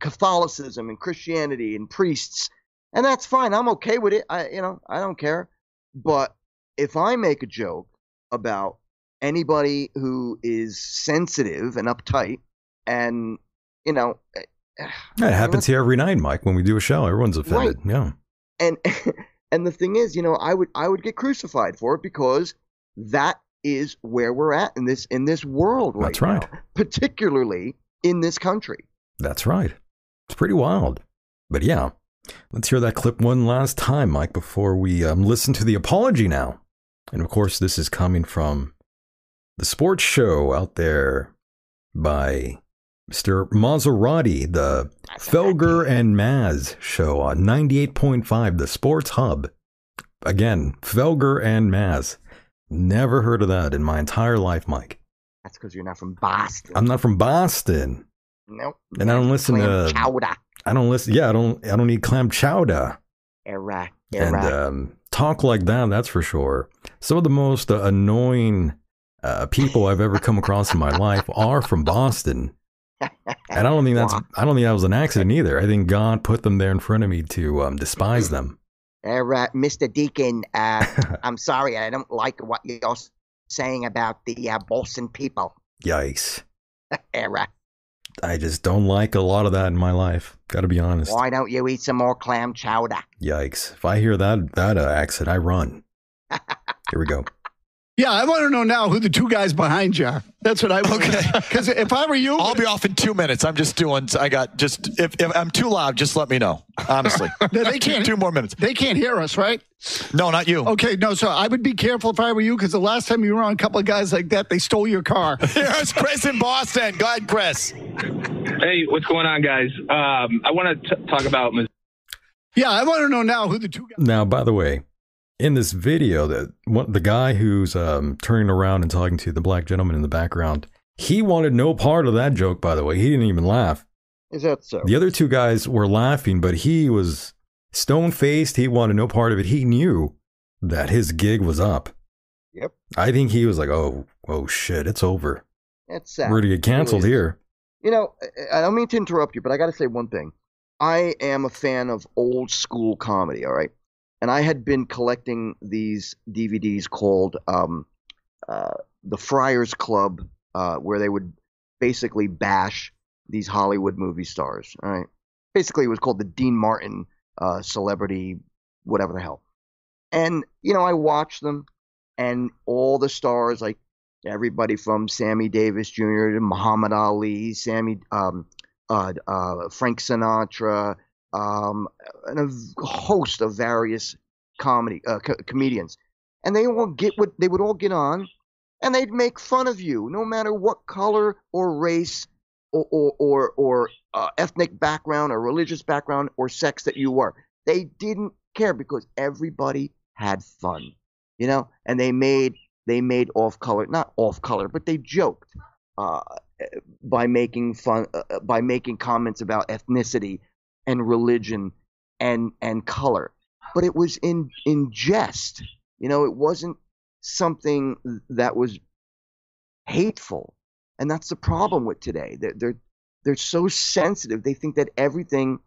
Catholicism and Christianity and priests, and that's fine. I'm okay with it. I, you know, I don't care. But if I make a joke about anybody who is sensitive and uptight, and you know, eh, That happens here every night, Mike. When we do a show, everyone's offended. Yeah, and and the thing is, you know, I would I would get crucified for it because that is where we're at in this in this world right That's right. now, particularly in this country. that's right. It's pretty wild, but yeah. Let's hear that clip one last time, Mike, before we um, listen to the apology now. And of course, this is coming from the sports show out there by Mr. Maserati, the Felger and Maz show on 98.5, the Sports Hub. Again, Felger and Maz. Never heard of that in my entire life, Mike. That's because you're not from Boston. I'm not from Boston. nope. And I don't listen Clam to- chowder. I don't listen. Yeah, I don't. I don't eat clam chowder Era, and um, talk like that. That's for sure. Some of the most uh, annoying uh, people I've ever come across in my life are from Boston. And I don't think that's I don't think that was an accident either. I think God put them there in front of me to um, despise them. Uh, Mr. Deacon, uh, I'm sorry, I don't like what you're saying about the uh, Boston people. Yikes. Era. I just don't like a lot of that in my life. Got to be honest. Why don't you eat some more clam chowder? Yikes! If I hear that that uh, accent, I run. Here we go. Yeah, I want to know now who the two guys behind you are. That's what I want. Okay. Because if I were you, I'll be off in two minutes. I'm just doing. I got just if, if I'm too loud, just let me know. Honestly, No, they two, can't- two more minutes. they can't hear us, right? No, not you. Okay, no. So I would be careful if I were you, because the last time you were on a couple of guys like that, they stole your car. Here's Chris in Boston. Go ahead, Chris. Hey, what's going on, guys? Um, I want to talk about Miss- yeah, I want to know now who the two guys. Now, by the way, in this video, that one, the guy who's um, turning around and talking to the black gentleman in the background, he wanted no part of that joke. By the way, he didn't even laugh. Is that so? The other two guys were laughing, but he was stone faced. He wanted no part of it. He knew that his gig was up. Yep. I think he was like, "Oh, oh shit, it's over. It's sad. We're gonna get canceled really here." You know, I- I don't mean to interrupt you, but I got to say one thing. I am a fan of old school comedy, all right? And I had been collecting these DVDs called um, uh, The Friars Club, uh, where they would basically bash these Hollywood movie stars, all right? Basically, it was called the Dean Martin uh, Celebrity, whatever the hell. And, you know, I watched them, and all the stars, like everybody from Sammy Davis Jr. to Muhammad Ali, Sammy, um, uh, uh, Frank Sinatra, um, and a host of various comedy uh, co- comedians, and they all get what they would all get on, and they'd make fun of you, no matter what color or race or or or, or uh, ethnic background or religious background or sex that you were. They didn't care because everybody had fun, you know, and they made they made off color, not off color, but they joked uh, by making fun, uh, by making comments about ethnicity and religion and and color. But it was in in jest, you know. It wasn't something that was hateful, and that's the problem with today. They're they're they're so sensitive. They think that everything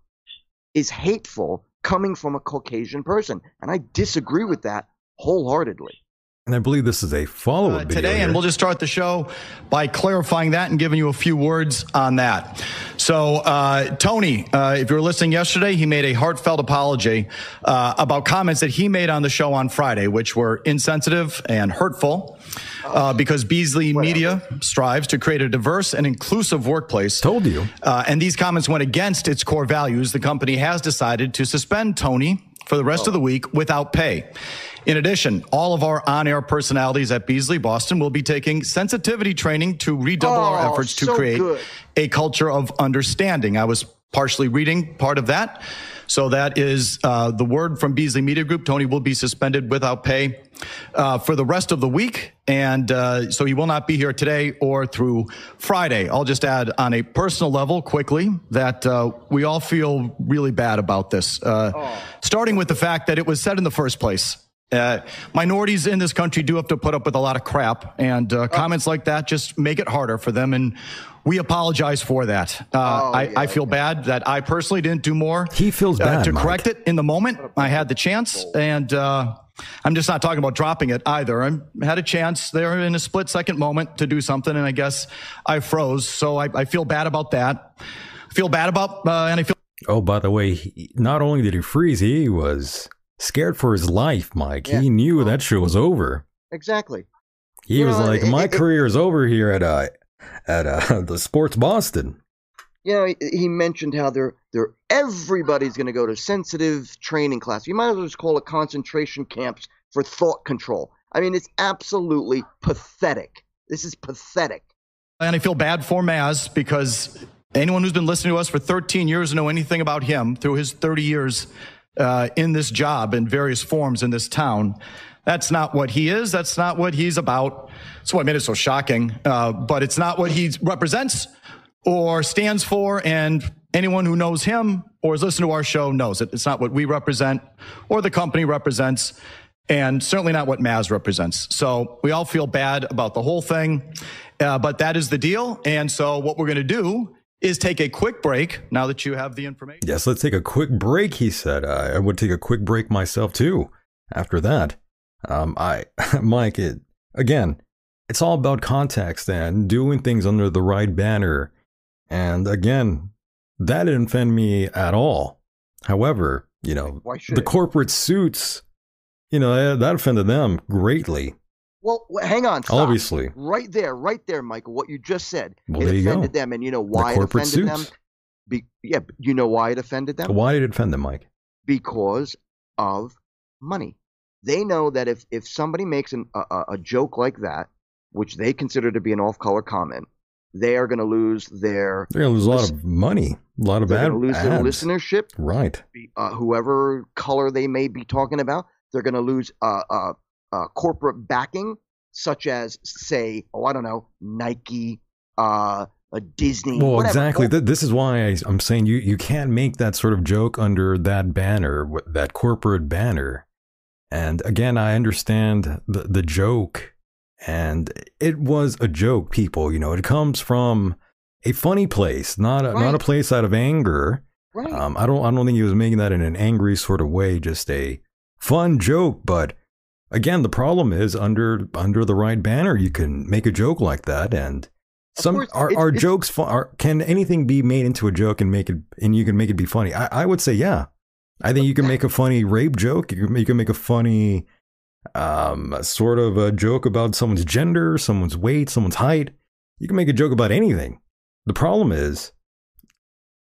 is hateful coming from a Caucasian person, and I disagree with that wholeheartedly. And I believe this is a follow up uh, today, here. and we'll just start the show by clarifying that and giving you a few words on that. So, uh, Tony, uh, if you were listening yesterday, he made a heartfelt apology uh, about comments that he made on the show on Friday, which were insensitive and hurtful. Uh, because Beasley Media strives to create a diverse and inclusive workplace. Told you. Uh, and these comments went against its core values. The company has decided to suspend Tony for the rest of the week without pay. In addition, all of our on air personalities at Beasley Boston will be taking sensitivity training to redouble our Oh, efforts to so create good. a culture of understanding. I was partially reading part of that. So that is uh, the word from Beasley Media Group. Tony will be suspended without pay uh, for the rest of the week. And uh, so he will not be here today or through Friday. I'll just add on a personal level quickly that uh, we all feel really bad about this, uh, starting with the fact that it was said in the first place. Uh, minorities in this country do have to put up with a lot of crap, and uh, comments like that just make it harder for them. And we apologize for that. Uh, I, yeah, I feel bad that I personally didn't do more. He feels uh, bad, to Mike. correct it in the moment. I had the chance, and uh, I'm just not talking about dropping it either. I had a chance there in a split second moment to do something, and I guess I froze. So I, I feel bad about that. I feel bad about, uh, and I feel. Oh, by the way, he, not only did he freeze, he was scared for his life, Mike. Yeah. He knew that show was over. Exactly. He You was know, like, it- "My it- career is over here at uh, at uh, the Sports Boston." you know, he, he mentioned how they're they're everybody's going to go to sensitive training class. You might as well just call it concentration camps for thought control. I mean, it's absolutely pathetic. This is pathetic. And I feel bad for Maz because anyone who's been listening to us for 13 years and know anything about him through his 30 years uh, in this job in various forms in this town. That's not what he is. That's not what he's about. That's why what made it so shocking. Uh, but it's not what he represents or stands for. And anyone who knows him or has listened to our show knows it. It's not what we represent or the company represents. and certainly not what Maz represents. So we all feel bad about the whole thing, uh, but that is the deal. And so what we're going to do is take a quick break now that you have the information. Yes, let's take a quick break, he said. I, I would take a quick break myself too after that. Um, I, Mike, it, again, it's all about context and doing things under the right banner. And again, that didn't offend me at all. However, you know, the corporate suits, you know, that offended them greatly. Well, hang on. Stop. Obviously. Right there, right there, Michael, what you just said. Well, it there you offended go. them. And you know why the it corporate offended suits. them? Be, yeah, you know why it offended them? Why did it offend them, Mike? Because of money. They know that if, if somebody makes an, a, a- joke like that, which they consider to be an off color comment, they are going to lose their They're going to lose a lot of money, a lot of bad they're ad, going to lose their ads. listenership. Right. uh, whoever color they may be talking about, they're going to lose uh, uh, uh, corporate backing, such as, say, oh, I don't know, Nike, uh, a Disney. Well, whatever. exactly. Th- This is why I, I'm saying you, you can't make that sort of joke under that banner, that corporate banner. And again, I understand the, the joke, and it was a joke, people. You know, it comes from a funny place, not a, not a place out of anger. Right. Um, I don't I don't think he was making that in an angry sort of way, just a fun joke. But again, the problem is under under the right banner, you can make a joke like that, and some course, are it's- are it's- jokes fun? Are, can anything be made into a joke and make it and you can make it be funny? I, I would say yeah. I think you can make a funny rape joke. You can, you can make a funny um sort of a joke about someone's gender, someone's weight, someone's height. You can make a joke about anything. The problem is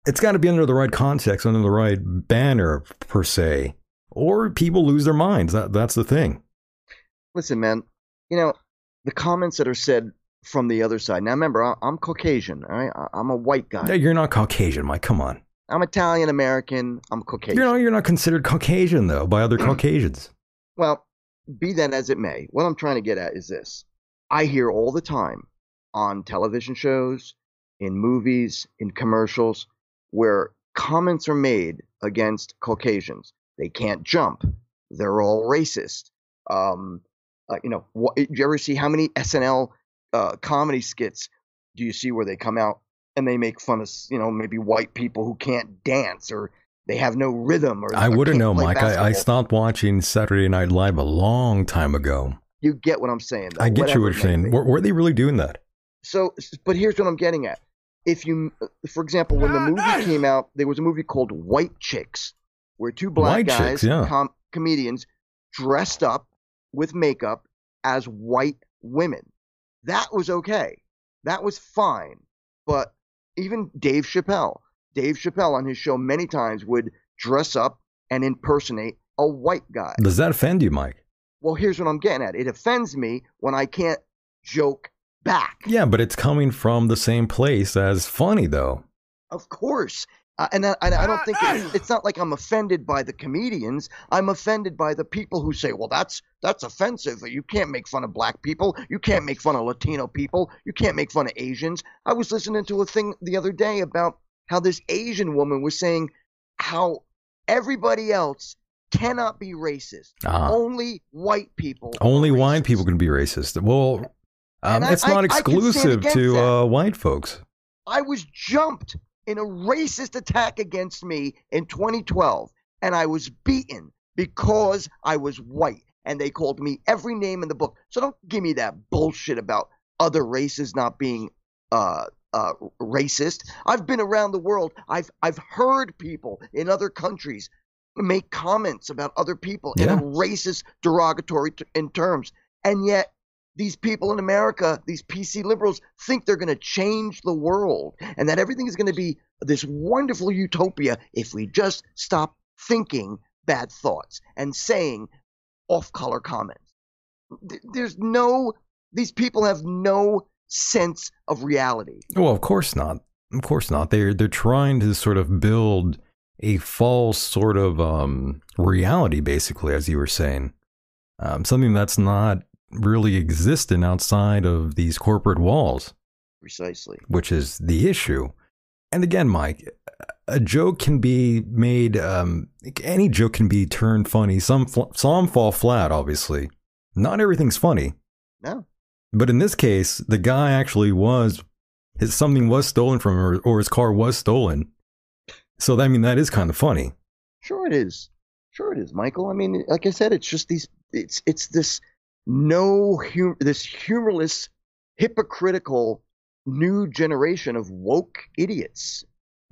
it's got to be under the right context, under the right banner per se, or people lose their minds. That that's the thing. Listen, man, you know, the comments that are said from the other side. Now, remember, I- I'm Caucasian, all right? I- I'm a white guy. Yeah, You're not Caucasian, Mike. Come on. I'm Italian American. I'm Caucasian. You're not you're not considered Caucasian though by other Caucasians. Well, be that as it may, what I'm trying to get at is this. I hear all the time on television shows, in movies, in commercials, where comments are made against Caucasians. They can't jump. They're all racist. Um, uh, you know, what, do you ever see how many SNL uh, comedy skits do you see where they come out and they make fun of, you know, maybe white people who can't dance or they have no rhythm or I wouldn't know, Mike. I, I stopped watching Saturday Night Live a long time ago. You get what I'm saying. though, I get you what you're saying. Were, were they really doing that? So, but here's what I'm getting at. If you, for example, when the movie came out, there was a movie called White Chicks, where two black White guys, Chicks, yeah. com- comedians, dressed up with makeup as white women. That was okay. That was fine. But even Dave Chappelle, Dave Chappelle on his show many times would dress up and impersonate a white guy. Does that offend you, Mike? Well, here's what I'm getting at. It offends me when I can't joke back. Yeah, but it's coming from the same place as funny, though. Of course. Uh, and I, and I don't think it's, it's not like I'm offended by the comedians. I'm offended by the people who say, "Well, that's that's offensive. You can't make fun of black people. You can't make fun of Latino people. You can't make fun of Asians." I was listening to a thing the other day about how this Asian woman was saying how everybody else cannot be racist. Ah. Only white people. Only white people can be racist. Well, um, I- it's not I exclusive to uh, white folks. I was jumped in a racist attack against me in 2012, and I was beaten because I was white, and they called me every name in the book. So don't give me that bullshit about other races not being uh, uh, racist. I've been around the world. I've I've heard people in other countries make comments about other people in a racist, derogatory t- in terms, and yet these people in America, these PC liberals, think they're going to change the world and that everything is going to be this wonderful utopia if we just stop thinking bad thoughts and saying off color comments. There's no, these people have no sense of reality. Well, of course not. Of course not. They're they're trying to sort of build a false sort of um, reality, basically, as you were saying, um, something that's not really existent outside of these corporate walls, Precisely. which is the issue. And again, Mike, a joke can be made. Um, any joke can be turned funny. Some fl- some fall flat. Obviously, not everything's funny. No. But in this case, the guy actually was his something was stolen from him, or, or his car was stolen. So I mean, that is kind of funny. Sure, it is. Sure, it is, Michael. I mean, like I said, it's just these. It's it's this no hum- this humorless, hypocritical new generation of woke idiots.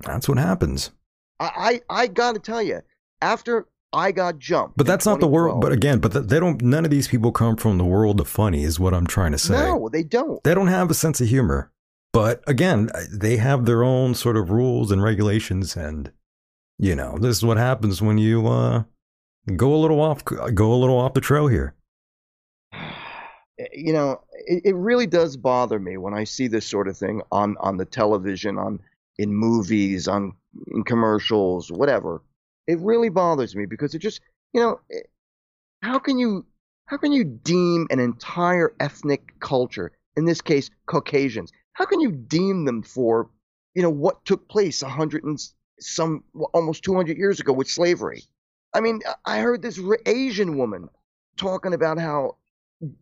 That's what happens. I I, I got to tell you, after I got jumped, But that's not the world. But again, but th- they don't. None of these people come from the world of funny, is what I'm trying to say. No, they don't. They don't have a sense of humor. But again, they have their own sort of rules and regulations, and you know, this is what happens when you uh, go a little off, go a little off the trail here. You know, it, it really does bother me when I see this sort of thing on on the television, on in movies, on in commercials, whatever. It really bothers me because it just, you know, eh, how can you how can you deem an entire ethnic culture, in this case Caucasians, how can you deem them for, you know, what took place a hundred and some almost 200 years ago with slavery? I mean, I heard this Asian woman talking about how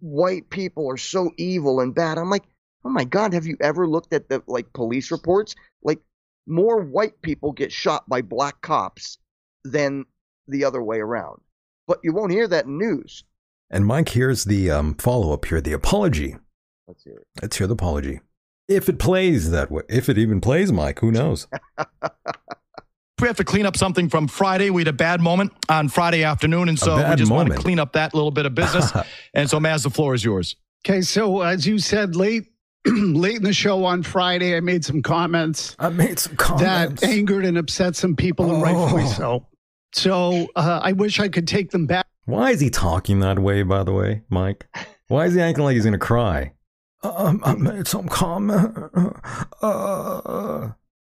white people are so evil and bad. I'm like, oh my god, have you ever looked at the like police reports? Like more white people get shot by black cops than the other way around. But you won't hear that in news. And Mike, here's the um, follow up here, the apology. Let's hear it. Let's hear the apology. If it plays that way, if it even plays, Mike, who knows? We have to clean up something from Friday. We had a bad moment on Friday afternoon, and so we bad just want to clean up that little bit of business. and so, Mazz, the floor is yours. Okay, so as you said late late in the show on Friday, I made some comments I made some comments. that angered and upset some people, and rightfully Oh. so. So uh, I wish I could take them back. Why is he talking that way, by the way, Mike? Why is he acting like he's going to cry? Um, I made some comment. Uh,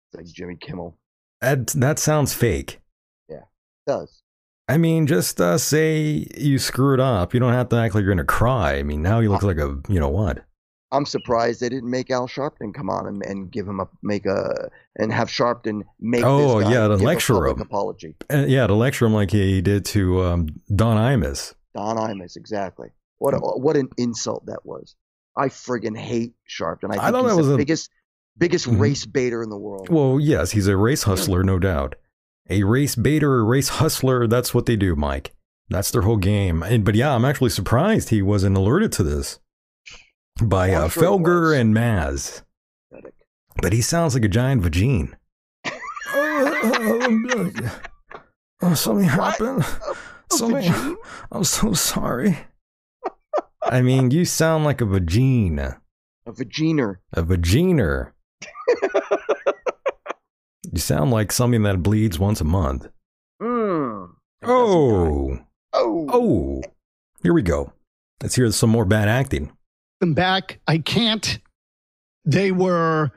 It's like Jimmy Kimmel that, that sounds fake. Yeah, does. I mean, just uh, say you screwed up. You don't have to act like you're going to cry. I mean, now he looks like a, you know what? I'm surprised they didn't make Al Sharpton come on and, and give him a make a and have Sharpton make Oh, yeah, to lecture him. apology. Uh, yeah, to lecture him like he did to um, Don Imus. Don Imus, exactly. What a, what an insult that was. I friggin' hate Sharpton. I think I thought he's that was the a- biggest biggest Mhm. race baiter in the world. Well, yes, he's a race hustler, no doubt. A race baiter, a race hustler, that's what they do, Mike. That's their whole game. And, but yeah, I'm actually surprised he wasn't alerted to this by uh, sure Felger and Mazz. Pathetic. But he sounds like a giant vagine. oh, something happened. A Something. vagine? I'm so sorry. I mean, you sound like a vagine. A vaginer. A vaginer. You sound like something that bleeds once a month. Mm. Oh. Oh. Oh. Here we go. Let's hear some more bad acting. them back. I can't. They were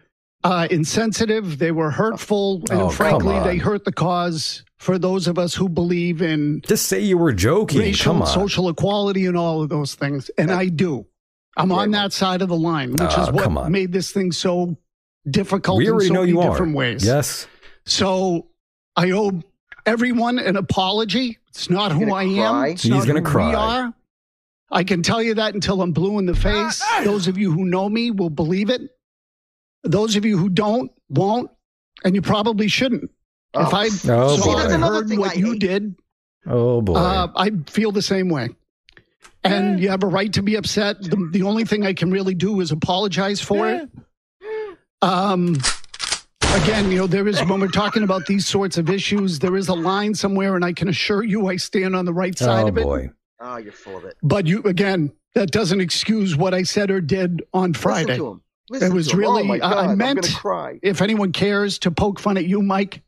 uh, insensitive. They were hurtful, and Oh, frankly, they hurt the cause for those of us who believe in Just say you were joking. racial, Come on. social equality, and all of those things. And I do. I'm on that side of the line, which Ah, is what come made this thing so difficult we in so know many you are. different ways. Yes. So I owe everyone an apology. It's not who I cry? am. It's He's gonna cry. We are. I can tell you that until I'm blue in the face. Those of you who know me will believe it. Those of you who don't won't, and you probably shouldn't. Oh. If I Oh, saw boy. and That's another heard thing what I you did, Oh boy. uh, I feel the same way. And you have a right to be upset. The, the only thing I can really do is apologize for it. Um, again, you know, there is, when we're talking about these sorts of issues, there is a line somewhere, and I can assure you I stand on the right side oh of it. Oh boy. Oh, you're full of it. But you, again, that doesn't excuse what I said or did on Friday. Listen to him. Listen It was to him. really, Oh my I- God, I I'm meant- cry. If anyone cares to poke fun at you, Mike,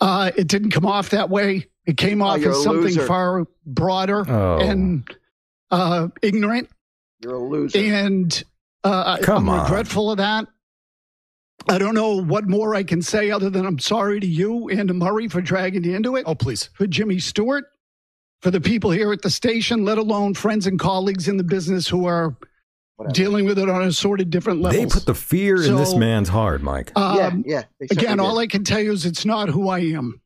uh, it didn't come off that way. It came Oh, off you're as something loser. far broader Oh. and uh, ignorant. You're a loser. And uh, Come I'm on. regretful of that. I don't know what more I can say other than I'm sorry to you and to Murray for dragging you into it, Oh, please. for Jimmy Stewart, for the people here at the station, let alone friends and colleagues in the business who are Whatever. dealing with it on assorted different levels. They put the fear in this man's heart, Mike. Um, yeah, yeah. they again, all. I can tell you is it's not who I am.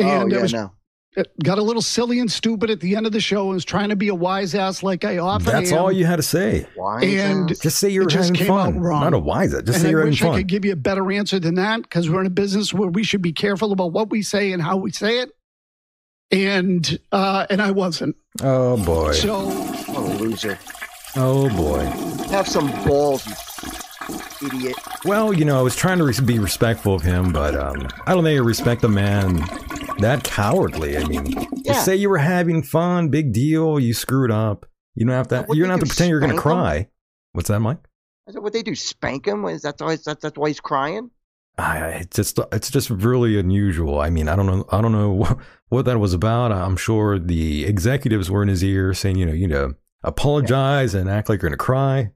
Oh And yeah, I was no. It got a little silly and stupid at the end of the show. I was trying to be a wise ass like I often That's am. all you had to say. Why? and- is that? Just say you're It just having came fun. out wrong. Not a wise. Just and say I you're having wish I fun. could give you a better answer than that because we're in a business where we should be careful about what we say and how we say it. And uh, and I wasn't. oh boy. So What a loser. oh boy. Have some balls, you idiot. Well, you know, I was trying to re- be respectful of him, but um, I don't think I respect a man that cowardly. I mean, Yeah. say you were having fun, big deal. You screwed up. You don't have to. What You don't have to do, pretend you're going to spank him? cry. What's that, Mike? Is that what they do? Spank him? Is that why? That's, that's why he's crying? I, it's just it's just really unusual. I mean, I don't know I don't know what that was about. I'm sure the executives were in his ear saying, you know, you know, apologize and act like you're going to cry.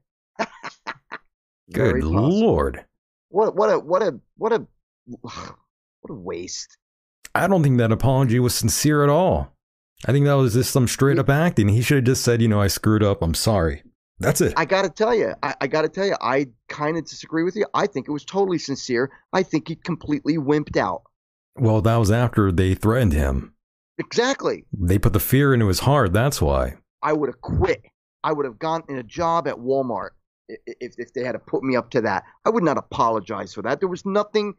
Very Good possible. lord. What? What a what a what a what a waste. I don't think that apology was sincere at all. I think that was just some straight up acting. He should have just said, you know, I screwed up. I'm sorry. That's it. I got to tell you, I, I got to tell you, I kind of disagree with you. I think it was totally sincere. I think he completely wimped out. well, that was after they threatened him. Exactly. They put the fear into his heart. That's why. I would have quit. I would have gone in a job at Walmart if, if they had to put me up to that. I would not apologize for that. There was nothing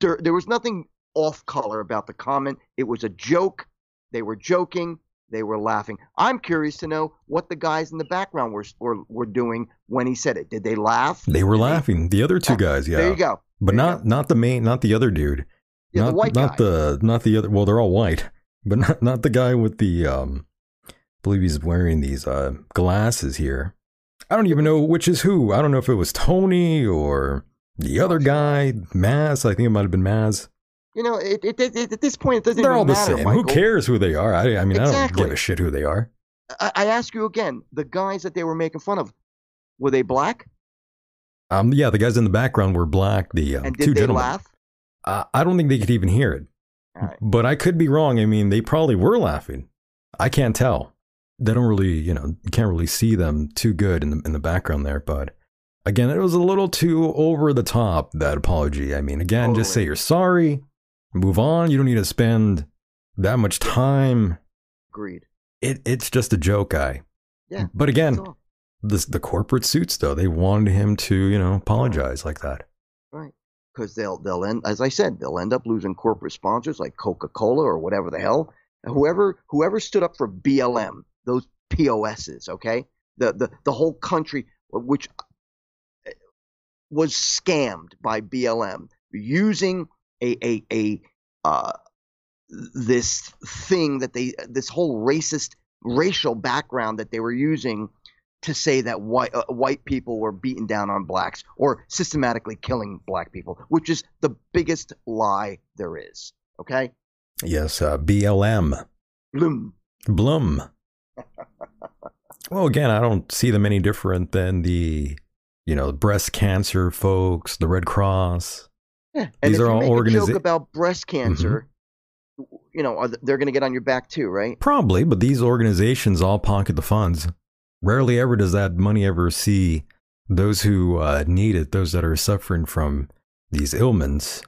there, there was nothing off color about the comment. It was a joke. They were joking. They were laughing. I'm curious to know what the guys in the background were were, were doing when he said it. Did they laugh? They were Did laughing. The other two guys, yeah. There you go. But There not not the main, not the other dude. Yeah, not the white not guy. the not the other. Well, they're all white, but not not the guy with the um. I believe he's wearing these uh glasses here. I don't even know which is who. I don't know if it was Tony or the other guy, Mazz. I think it might have been Mazz. You know, it, it, it, at this point, it doesn't They're all the matter, same. Michael. Who cares who they are? I, I mean, I don't give a shit who they are. I, I ask you again: the guys that they were making fun of, were they black? Um, yeah, the guys in the background were black. The um, and two did they gentlemen. laugh? Uh, I don't think they could even hear it. Right. But I could be wrong. I mean, they probably were laughing. I can't tell. They don't really, you know, you can't really see them too good in the in the background there. But again, it was a little too over the top that apology. I mean, again, just say you're sorry, move on. You don't need to spend that much time. Agreed. It it's just a joke, guy. Yeah. But again, the the corporate suits though, they wanted him to, you know, apologize like that. Right. Because they'll they'll end as I said, they'll end up losing corporate sponsors like Coca Cola or whatever the hell. Whoever whoever stood up for BLM, those POSs, okay? The the the whole country which was scammed by BLM using a a a uh this thing that they this whole racist racial background that they were using to say that white uh, white people were beating down on blacks or systematically killing black people, which is the biggest lie there is. Okay, Yes, uh, BLM. Bloom. Blum. Well, again, I don't see them any different than the, you know, breast cancer folks, the Red Cross. Yeah, and These if are you all make a joke about breast cancer, you know, are th- they're going to get on your back too, right? Probably, but these organizations all pocket the funds. Rarely ever does that money ever see those who uh, need it, those that are suffering from these ailments,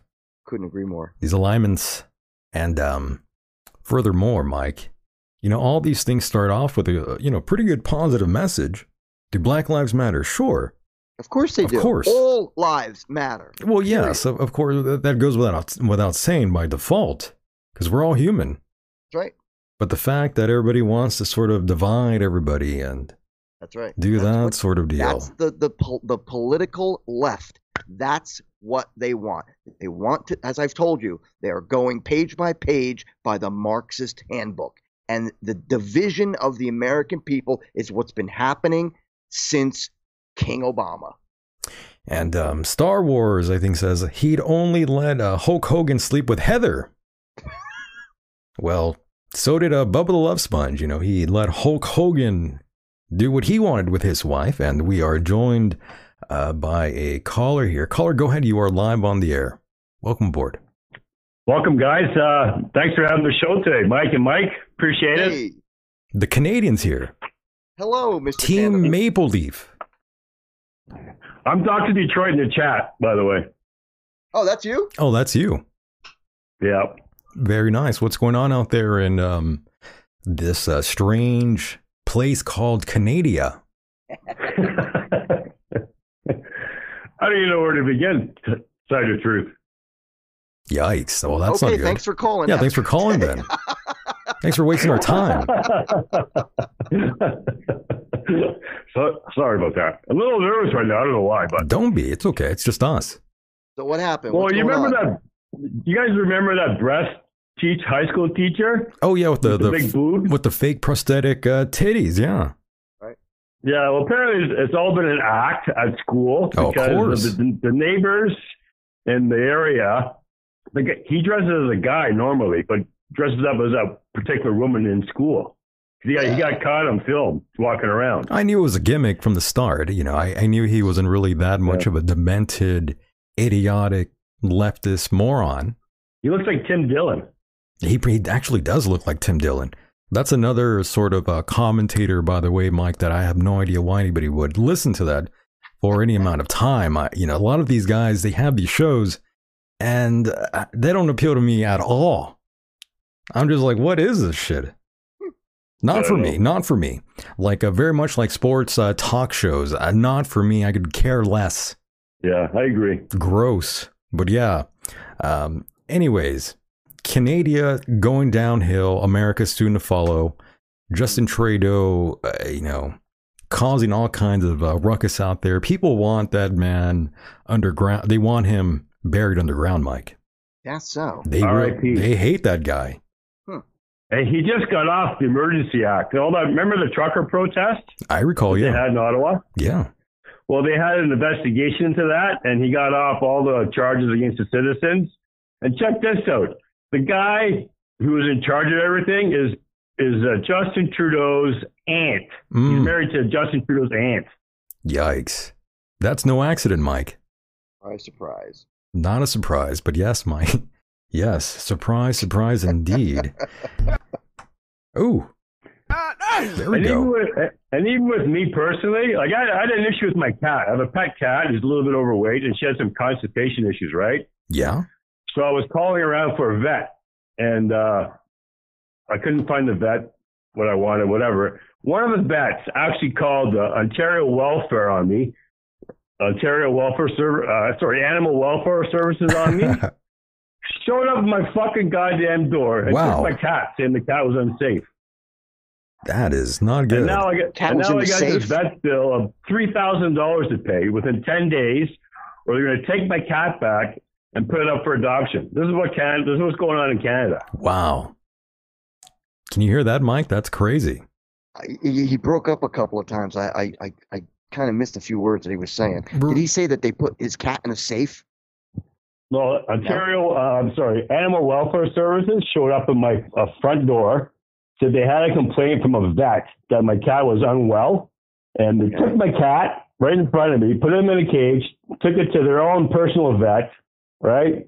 Couldn't agree more. these alignments. And um, furthermore, Mike, you know, all these things start off with a, you know, pretty good positive message. Do Black Lives Matter? Sure. Of course they Of do. course. all lives matter. Well, yes, of, of course, that- that goes without without saying by default, because we're all human. That's right. But the fact that everybody wants to sort of divide everybody and That's right. do That's that what- sort of deal, That's the the pol- the political left. That's what they want. They want to, as I've told you, they are going page by page by the Marxist handbook, and the division of the American people is what's been happening since King Obama. and um, Star Wars, I think, says he'd only let uh, Hulk Hogan sleep with Heather. well, so did uh, Bubba the Love Sponge. You know, he let Hulk Hogan do what he wanted with his wife, and we are joined uh, by a caller here. Caller, go ahead. You are live on the air. Welcome aboard. Welcome, guys. Uh, thanks for having the show today, Mike and Mike. Appreciate it. The Canadians here. hello, Mr. Team Canada. Maple Leaf. I'm Dr. Detroit in the chat, by the way. Oh, that's you? Oh, that's you. Yeah. Very nice. What's going on out there in um, this uh, strange place called Canada? How do you know where to begin? To tell you the truth. Yikes. Well, that's okay, not good. thanks for calling. yeah, thanks for calling Ben. thanks for wasting our time. so, sorry about that. A little nervous right now. I don't know why, but Don't be. It's okay. It's just us. So what happened? well, What's you remember on? that? You guys remember that breast teach high school teacher? Oh yeah, with the, With the the, big boob? with the fake prosthetic uh, titties. Yeah. Right. Yeah, well, apparently it's, it's all been an act at school Oh, of because course. the, the neighbors in the area. The, he dresses as a guy normally, but dresses up as a particular woman in school. He got, he got caught on film walking around. I knew it was a gimmick from the start. You know, I, I knew he wasn't really that much of a demented, idiotic leftist moron. He looks like Tim Dillon. He, he actually does look like Tim Dillon. That's another sort of a commentator, by the way, Mike, that I have no idea why anybody would listen to that for any amount of time. I, you know, a lot of these guys, they have these shows and uh, they don't appeal to me at all. I'm just like, what is this shit? Not for me, not for me. Like, uh, very much like sports uh, talk shows. Uh, not for me. I could care less. Yeah, I agree. Gross. But yeah. Um, anyways, Canada going downhill, America soon to follow. Justin Trudeau, uh, you know, causing all kinds of uh, ruckus out there. People want that man underground. They want him buried underground, Mike. That's so. They re- R.I.P.. they hate that guy. And he just got off the Emergency Act. All that. Remember the trucker protest I recall, Yeah, they yeah, had in Ottawa? yeah. Well, they had an investigation into that, and he got off all the charges against the citizens. And check this out: the guy who was in charge of everything is is uh, Justin Trudeau's aunt. He's Mm, married to Justin Trudeau's aunt. yikes. That's no accident, Mike. Surprise, surprise. Not a surprise, but yes, Mike. Yes, surprise, surprise indeed. Ooh. There we and even go. with and even with me personally, like I, I had an issue with my cat. I have a pet cat who's a little bit overweight, and she has some constipation issues, right? Yeah. So I was calling around for a vet, and uh, I couldn't find the vet what I wanted, whatever. One of the vets actually called uh, Ontario Welfare on me, Ontario Welfare Service, uh, sorry, Animal Welfare Services on me. Showed up at my fucking goddamn door and Wow. took my cat, saying the cat was unsafe. That is not good. And now I got, Cat and now I got safe? this vet bill of three thousand dollars to pay within ten days, or they're going to take my cat back and put it up for adoption. This is what Canada. This is what's going on in Canada. wow. Can you hear that, Mike? That's crazy. I, he, he broke up a couple of times. I, I, I, I kind of missed a few words that he was saying. Did he say that they put his cat in a safe? No, Ontario. Uh, I'm sorry. Animal Welfare Services showed up at my uh, front door. Said they had a complaint from a vet that my cat was unwell, and they took my cat right in front of me, put him in a cage, took it to their own personal vet, right?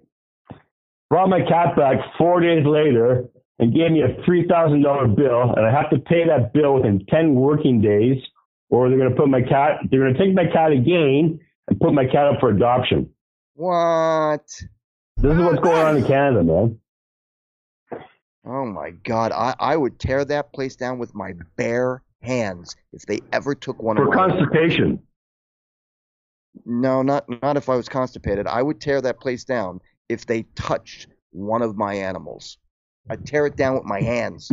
Brought my cat back four days later and gave me a three thousand dollar bill, and I have to pay that bill within ten working days, or they're going to put my cat. They're going to take my cat again and put my cat up for adoption. What? This is what's going on in Canada, man. Oh my God! I, I would tear that place down with my bare hands if they ever took one For away. constipation. no, not not if I was constipated. I would tear that place down if they touched one of my animals. I'd tear it down with my hands.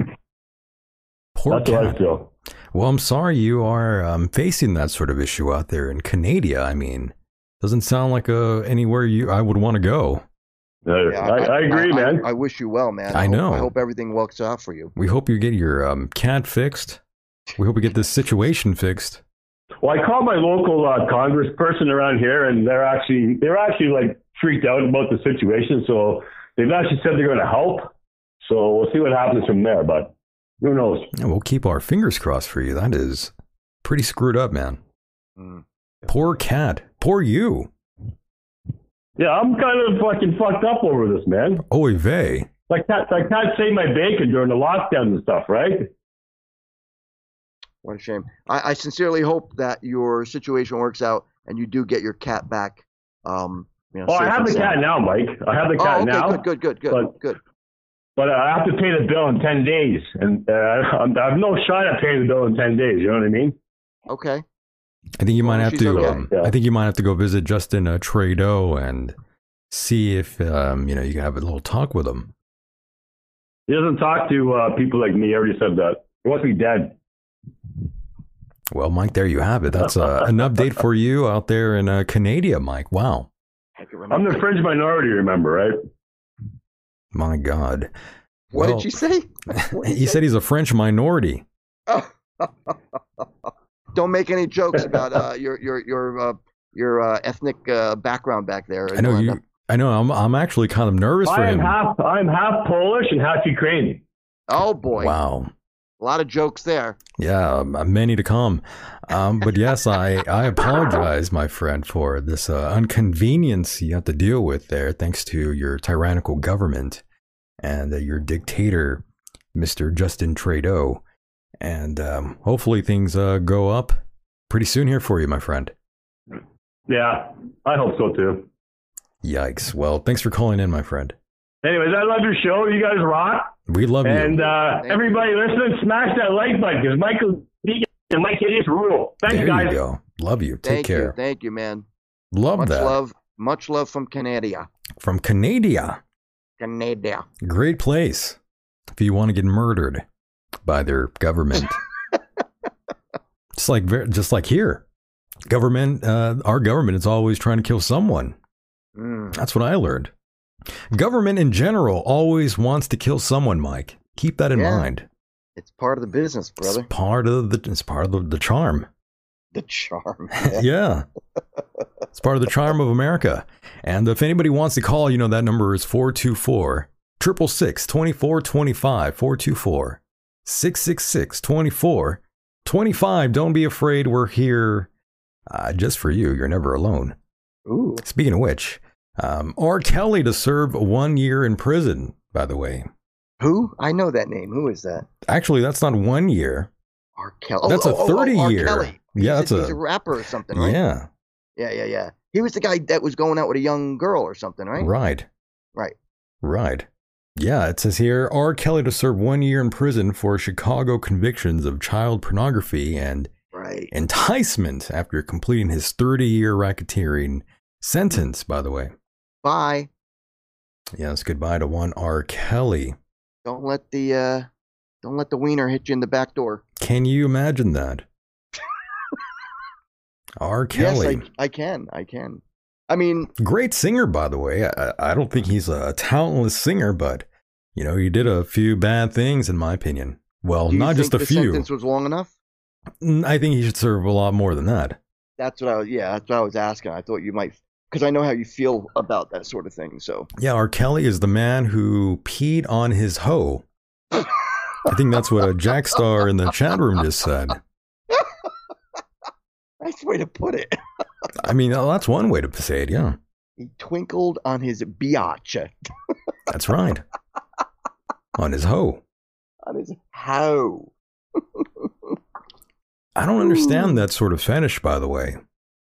Poor That's what I cat. feel. Well, I'm sorry you are um, facing that sort of issue out there in Canada. I mean, doesn't sound like uh, anywhere you I would want to go. Uh, Yeah, I, I agree, I, man. I, wish you well, man. I hope- know. I hope everything works out for you. We hope you get your um, cat fixed. We hope we get this situation fixed. well, I called my local uh, congressperson around here, and they're actually they're actually like freaked out about the situation. So they've actually said they're going to help. So we'll see what happens from there. But who knows? Yeah, we'll keep our fingers crossed for you. That is pretty screwed up, man. Mm. Poor cat. Poor you. Yeah, I'm kind of fucking fucked up over this, man. Oy vey. Like that, I can't save my bacon during the lockdown and stuff, right? What a shame. I, I sincerely hope that your situation works out and you do get your cat back. Um, you know, Oh, I have and the cat now, Mike. I have the cat oh, okay, now. good, good, good, good, But- good. But uh, I have to pay the bill in 10 days. And uh, I'm- I have no shot at paying the bill in 10 days. You know what I mean? Okay. I think you might have she's to. okay. Um, Yeah. I think you might have to go visit Justin uh, Trudeau and see if um, you know you can have a little talk with him. He doesn't talk to uh, people like me. I already said that. He wants me dead. Well, Mike, there you have it. That's uh, an update for you out there in uh, Canada, Mike. Wow, I can I'm the fringe minority, remember, right? My God. What Well, did you say? What did He said he's a French minority. Oh. Don't make any jokes about uh, your your your uh, your uh, ethnic uh, background back there. I know You'll end you. I know. I'm. I'm actually kind of nervous for him. I am half. I'm half Polish and half Ukrainian. up- Oh boy, Wow. A lot of jokes there. Yeah, um, many to come. Um, but yes, I, I apologize, my friend, for this uh, inconvenience you have to deal with there, thanks to your tyrannical government and uh, your dictator, Mr. Justin Trudeau. And um, hopefully things uh, go up pretty soon here for you, my friend. Yeah, I hope so too. Yikes. Well, thanks for calling in, my friend. Anyways, I love your show. You guys rock. We love you. And uh, Thank everybody listening, smash that like button because Michael Decon and Mike Hideous rule. Thank there you guys. you go. Love you. Take Thank care. you, thank you, man. Love much that. love, much love from Canada. From Canada. Canada. Great place if you want to get murdered by their government. just like just like here, government. Uh, our government is always trying to kill someone. Mm. That's what I learned. Government in general always wants to kill someone. Mike, keep that in Yeah. mind. It's part of the business, brother. It's part of the. It's part of the, the charm. The charm. yeah. It's part of the charm of America. And if anybody wants to call, you know, that number is 424 666 2425 424 666 2425. Don't be afraid. We're here uh, just for you. You're never alone. Ooh. Speaking of which, um, R. Kelly to serve one year in prison, by the way. Who? I know that name. Who is that? Actually, that's not one year. R. Kelly. That's a 30 R. year. Kelly. Yeah, he's that's a, a- he's a rapper or something, right? Yeah, Yeah, yeah, yeah. He was the guy that was going out with a young girl or something, right? right. Right. Right. Yeah, it says here R. Kelly to serve one year in prison for Chicago convictions of child pornography and Right. enticement after completing his 30 year racketeering sentence, by the way. Bye. Yes, goodbye to one R. Kelly. Don't let the uh don't let the wiener hit you in the back door. Can you imagine that? R. Kelly. Yes, I, I can. I can. I mean, Great singer, by the way. I, I don't think he's a talentless singer, but, you know, he did a few bad things, in my opinion. Well, not just a the few. sentence was long enough? I think he should serve a lot more than that. That's what I was. Yeah, that's what I was asking. I thought you might, because I know how you feel about that sort of thing. So Yeah, R. Kelly is the man who peed on his hoe. I think that's what a Jack Star in the chat room just said. nice way to put it. I mean, that's one way to say it. Yeah, He twinkled on his biatch, that's right. On his hoe. on his hoe. I don't understand that sort of fetish, by the way.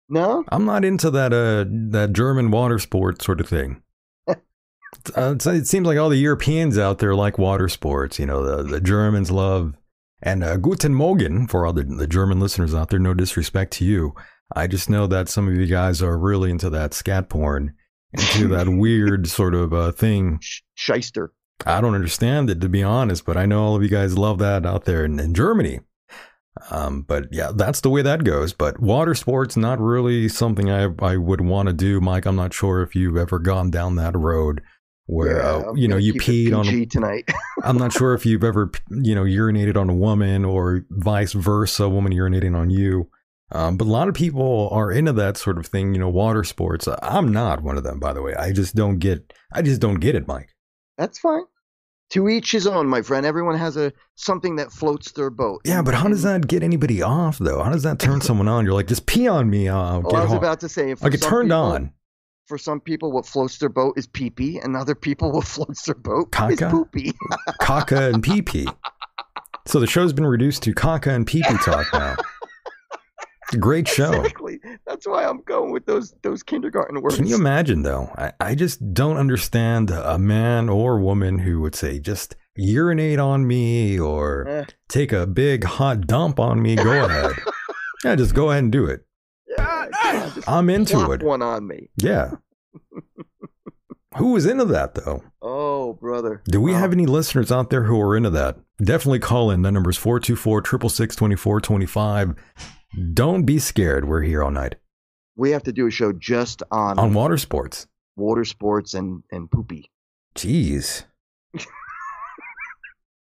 No, I'm not into that uh that German water sport sort of thing. Uh, it seems like all the Europeans out there like water sports. You know, the, the Germans love. And uh, Guten Morgen for all the, the German listeners out there. No disrespect to you. I just know that some of you guys are really into that scat porn, into that weird sort of uh, thing. Sh- shyster. I don't understand it to be honest, but I know all of you guys love that out there in, in Germany. Um, but yeah, that's the way that goes. But water sports not really something I I would want to do, Mike. I'm not sure if you've ever gone down that road where Yeah, uh, you know you peed on. A, tonight. I'm not sure if you've ever you know urinated on a woman or vice versa, a woman urinating on you. Um, but a lot of people are into that sort of thing, you know, water sports. I'm not one of them, by the way. I just don't get. I just don't get it, Mike. That's fine. To each his own, my friend. Everyone has a something that floats their boat. Yeah, but how does that get anybody off though? How does that turn someone on? You're like, just pee on me. I'll Well, I was hard. about to say, for I'll get turned people- on. For some people, what floats their boat is pee pee, and other people, what floats their boat is Caca? poopy. Caca and pee pee. So the show's been reduced to caca and pee pee talk now. Great show. Exactly. That's why I'm going with those those kindergarten words. Can you imagine though? I, I just don't understand a man or woman who would say just urinate on me or Eh. take a big hot dump on me. Go ahead. yeah, just go ahead and do it. Yeah, yeah, I'm into it. one on me. Yeah. Who was into that though? Oh, brother. Do we Wow. have any listeners out there who are into that? Definitely call in. The number's 424 666 2425. Don't be scared. We're here all night We have to do a show just on, on water sports. water sports and and poopy. Jeez.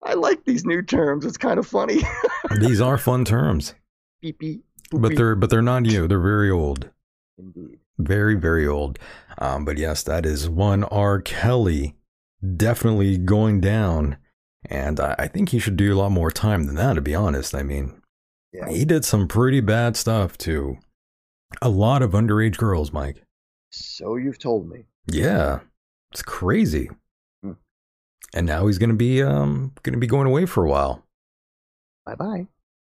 I like these new terms. It's kind of funny. These are fun terms. Pee pee. But they're but they're not new. They're very old. Indeed. Very, very old. Um, but yes, that is one R. Kelly definitely going down. And I, I think he should do a lot more time than that, to be honest. I mean, Yeah. he did some pretty bad stuff to a lot of underage girls, Mike. So you've told me. Yeah. It's crazy. Hmm. And now he's gonna be um gonna be going away for a while. Bye bye.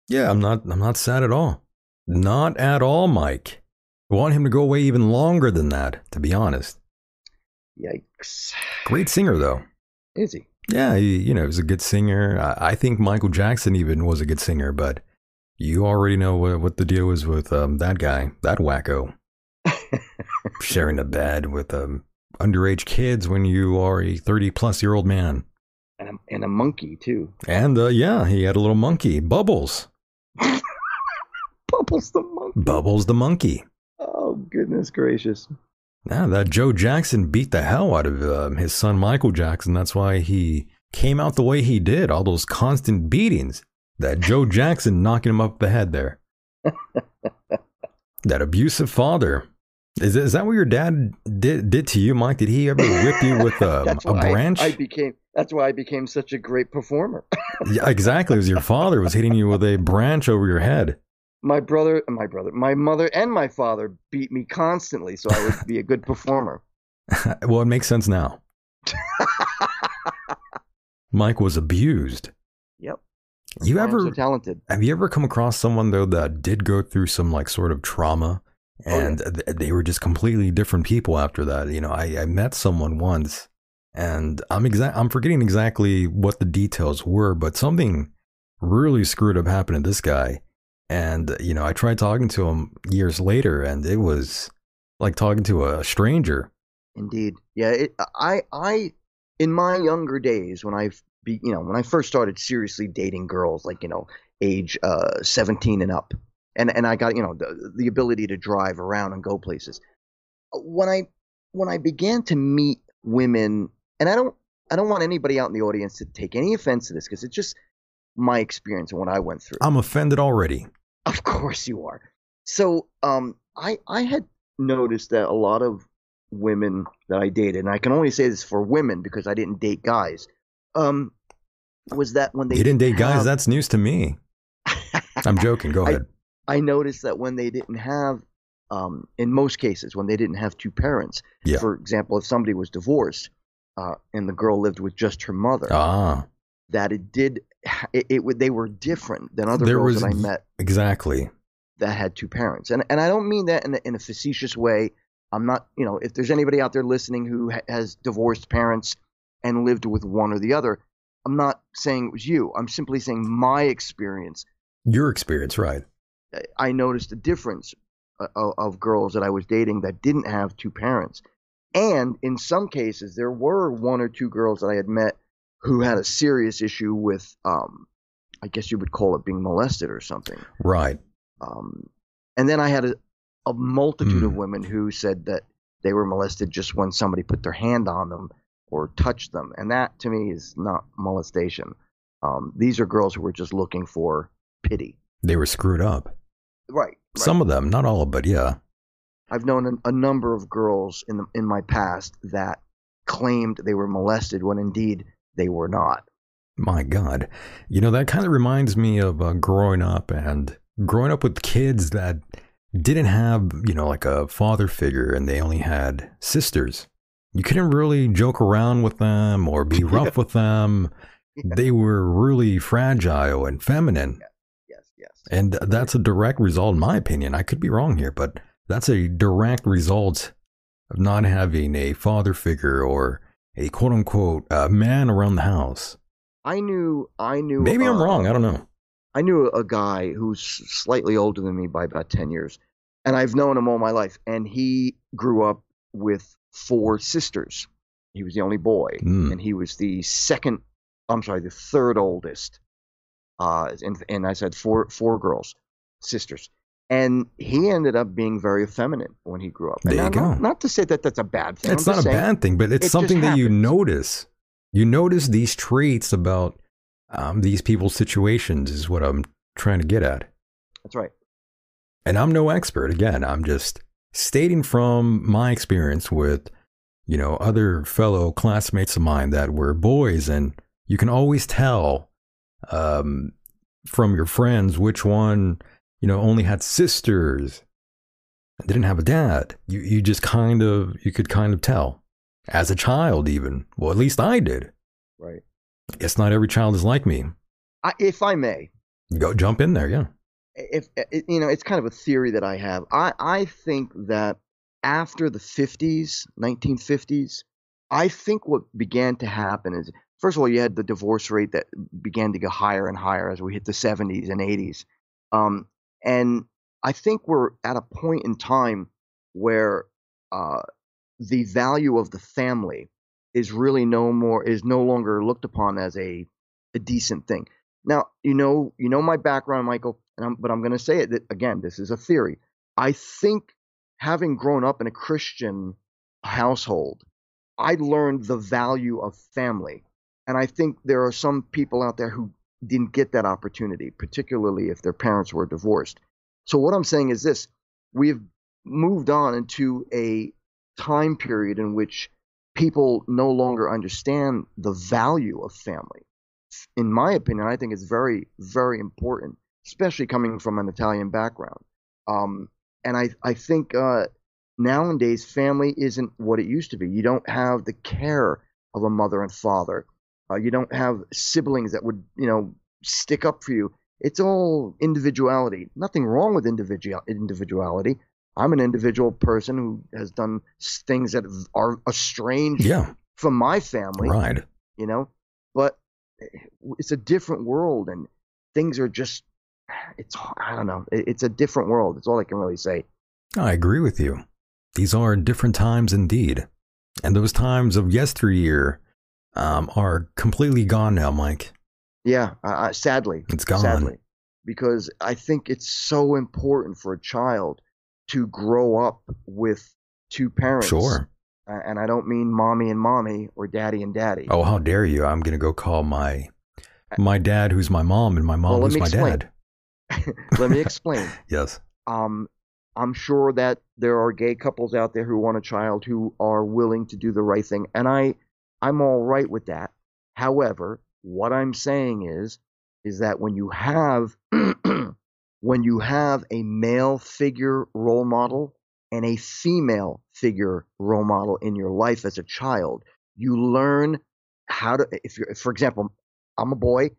Yeah, I'm not I'm not sad at all. Not at all, Mike. I want him to go away even longer than that, to be honest. Yikes. Great singer though. Is he? Yeah, he, you know, he's a good singer. I, I think Michael Jackson even was a good singer, but you already know what, what the deal is with um, that guy, that wacko, sharing a bed with um, underage kids when you are a 30 plus year old man. And a, and a monkey too. And uh, yeah, he had a little monkey, Bubbles. Bubbles the monkey. Bubbles the monkey. Oh goodness gracious. Yeah, that Joe Jackson beat the hell out of um, his son Michael Jackson. That's why he came out the way he did. All those constant beatings. That Joe Jackson knocking him up the head there. that abusive father. Is, is that what your dad did did to you, Mike? Did he ever whip you with um, That's a why I- branch? I, became. That's why I became such a great performer. yeah, exactly. It was your father was hitting you with a branch over your head. my brother, my brother, my mother, and my father beat me constantly, so I would be a good performer. well, it makes sense now. Mike was abused. Yep. You ever so talented? Have you ever come across someone though that did go through some like sort of trauma Oh, yeah. and th- they were just completely different people after that? You know, I, I met someone once and I'm exact I'm forgetting exactly what the details were, but something really screwed up happened to this guy. And you know, I tried talking to him years later and it was like talking to a stranger. Indeed. Yeah. It, I, I, in my younger days, when I, be, you know, when I first started seriously dating girls, like you know, age uh, 17 and up, and and I got you know the, the ability to drive around and go places. When I when I began to meet women, and I don't I don't want anybody out in the audience to take any offense to this because it's just my experience and what I went through. I'm offended already. Of course you are. So, um, I I had noticed that a lot of women that I dated, and I can only say this for women because I didn't date guys, um, was that when they you didn't date guys, have- that's news to me. I'm joking. Go ahead. I noticed that when they didn't have, um, in most cases, when they didn't have two parents, Yeah. for example, if somebody was divorced, uh, and the girl lived with just her mother, ah, that it did, it, it would, they were different than other There girls was that I met exactly. that had two parents. And and I don't mean that in a, in a facetious way. I'm not, you know, if there's anybody out there listening who ha- has divorced parents and lived with one or the other, I'm not saying it was you. I'm simply saying my experience. Your experience, right? I noticed a difference uh, of, of girls that I was dating that didn't have two parents. And in some cases, there were one or two girls that I had met who had a serious issue with, um, I guess you would call it being molested or something. Right. Um, and then I had a, a multitude of Mm. women who said that they were molested just when somebody put their hand on them or touch them. And that to me is not molestation. Um, these are girls who were just looking for pity. They were screwed up. Right. right. Some of them, not all, but yeah. I've known a, a number of girls in the, in my past that claimed they were molested when indeed they were not. My God. You know, that kind of reminds me of uh, growing up and growing up with kids that didn't have, you know, like a father figure and they only had sisters. You couldn't really joke around with them or be rough with them. They were really fragile and feminine. Yes, Yes. And that's a direct result, in my opinion. I could be wrong here, but that's a direct result of not having a father figure or a quote unquote uh, man around the house. I knew. I knew. Maybe I'm uh, wrong. I don't know. I knew a guy who's slightly older than me by about 10 years, and I've known him all my life. And he grew up with four sisters. He was the only boy, Mm. and he was the second. I'm sorry, the third oldest. Uh, and and I said four four girls, sisters, and he ended up being very effeminate when he grew up. And There you not, go. not to say that that's a bad thing. It's I'm not a saying bad thing, but it's just something that you notice. You notice these traits about um, these people's situations, is what I'm trying to get at. That's right. And I'm no expert. Again, I'm just stating from my experience with, you know, other fellow classmates of mine that were boys, and you can always tell um, from your friends which one, you know, only had sisters and didn't have a dad. You you just kind of you could kind of tell as a child, even. Well, at least I did. Right. I guess not every child is like me. I, if I may, Go jump in there, yeah. If you know, it's kind of a theory that I have. I I think that after the 50s, 1950s, I think what began to happen is first of all, you had the divorce rate that began to go higher and higher as we hit the 70s and 80s, um, and I think we're at a point in time where uh, the value of the family is really no more is no longer looked upon as a a decent thing. Now, you know, you know my background, Michael, I'm, but I'm going to say it that again. This is a theory. I think having grown up in a Christian household, I learned the value of family, and I think there are some people out there who didn't get that opportunity, particularly if their parents were divorced. So what I'm saying is this: we've moved on into a time period in which people no longer understand the value of family in my opinion, I think it's very, very important, especially coming from an Italian background. Um, and I, I think uh, nowadays family isn't what it used to be. You don't have the care of a mother and father. Uh, you don't have siblings that would, you know, stick up for you. It's all individuality. Nothing wrong with individual individuality. I'm an individual person who has done things that are estranged Yeah, from my family right. you know but eh, it's a different world and things are just it's i don't know it's a different world it's all i can really say I agree with you. These are different times indeed. And those times of yesteryear um, are completely gone now, Mike. yeah uh, sadly It's gone. sadly because i think it's so important for a child to grow up with two parents Sure. Uh, and i don't mean mommy and mommy or daddy and daddy Oh, how dare you? I'm going to go call my my dad who's my mom and my mom Well, who's my explain. dad. let me explain Yes. um, I'm sure that there are gay couples out there who want a child who are willing to do the right thing, and I, I'm all right with that. However, what I'm saying is, is that when you have, when you have a male figure role model and a female figure role model in your life as a child, you learn how to. If you're, for example, I'm a boy,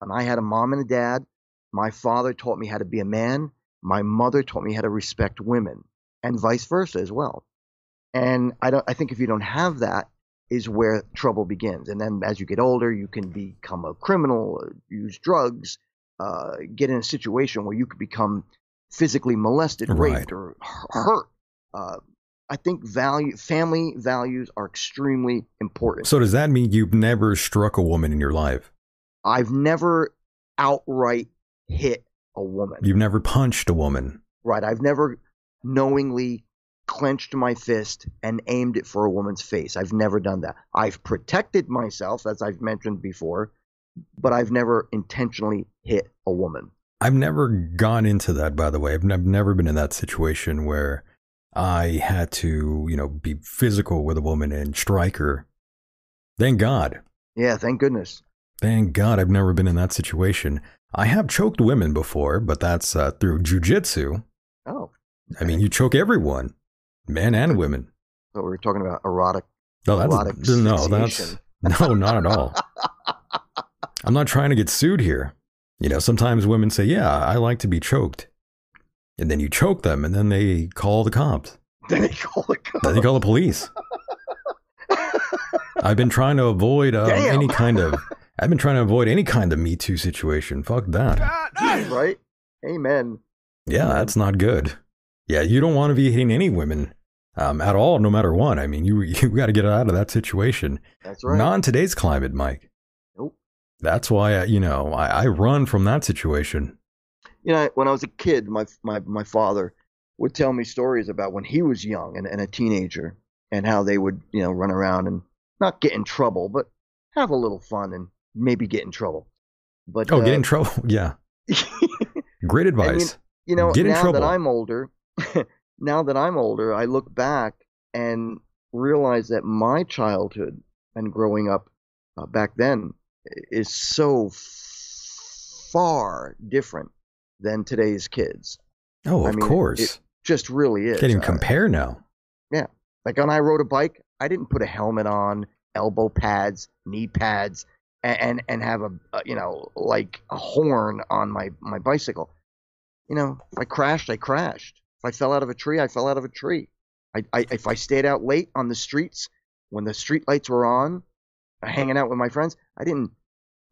and I had a mom and a dad. My father taught me how to be a man. My mother taught me how to respect women and vice versa as well. And i don't i think if you don't have that is where trouble begins. And then as you get older you can become a criminal uh, use drugs uh, get in a situation where you could become physically molested Right. raped or hurt. Uh, i think value family values are extremely important. So does that mean you've never struck a woman in your life? i've never outright hit a woman You've never punched a woman. Right. I've never knowingly clenched my fist and aimed it for a woman's face. I've never done that. I've protected myself, as I've mentioned before, but I've never intentionally hit a woman. I've never gone into that, by the way. I've, I've never been in that situation where I had to, you know, be physical with a woman and strike her. Thank God. Yeah, thank goodness. Thank God I've never been in that situation. I have choked women before, but that's uh, through jujitsu. Oh, I mean, you choke everyone, men and women. we were talking about erotic. No, that's Erotic no, that's no, not at all. I'm not trying to get sued here. You know, sometimes women say, "Yeah, I like to be choked," and then you choke them, and then they call the cops. Then they call the cops. Then they call the police. I've been trying to avoid uh, any kind of. I've been trying to avoid any kind of Me Too situation. Fuck that. right? Amen. Yeah, that's not good. Yeah, you don't want to be hitting any women um, at all, no matter what. I mean, you you got to get out of that situation. That's right. Not in today's climate, Mike. Nope. That's why I, you know I, I run from that situation. You know, when I was a kid, my my my father would tell me stories about when he was young and, and a teenager, and how they would you know run around and not get in trouble, but have a little fun and maybe get in trouble. But Oh, uh, get in trouble. Yeah, great I mean, advice. you know, Get in now trouble. that I'm older, now that I'm older, I look back and realize that my childhood and growing up uh, back then is so far different than today's kids. oh, I of mean, course. it just really is. Can't even Uh, compare now. yeah, like when I rode a bike, I didn't put a helmet on, elbow pads, knee pads, and and, and have a, a you know like a horn on my my bicycle. You know, if I crashed, I crashed. If I fell out of a tree, I fell out of a tree. I, I if I stayed out late on the streets when the street lights were on, hanging out with my friends, I didn't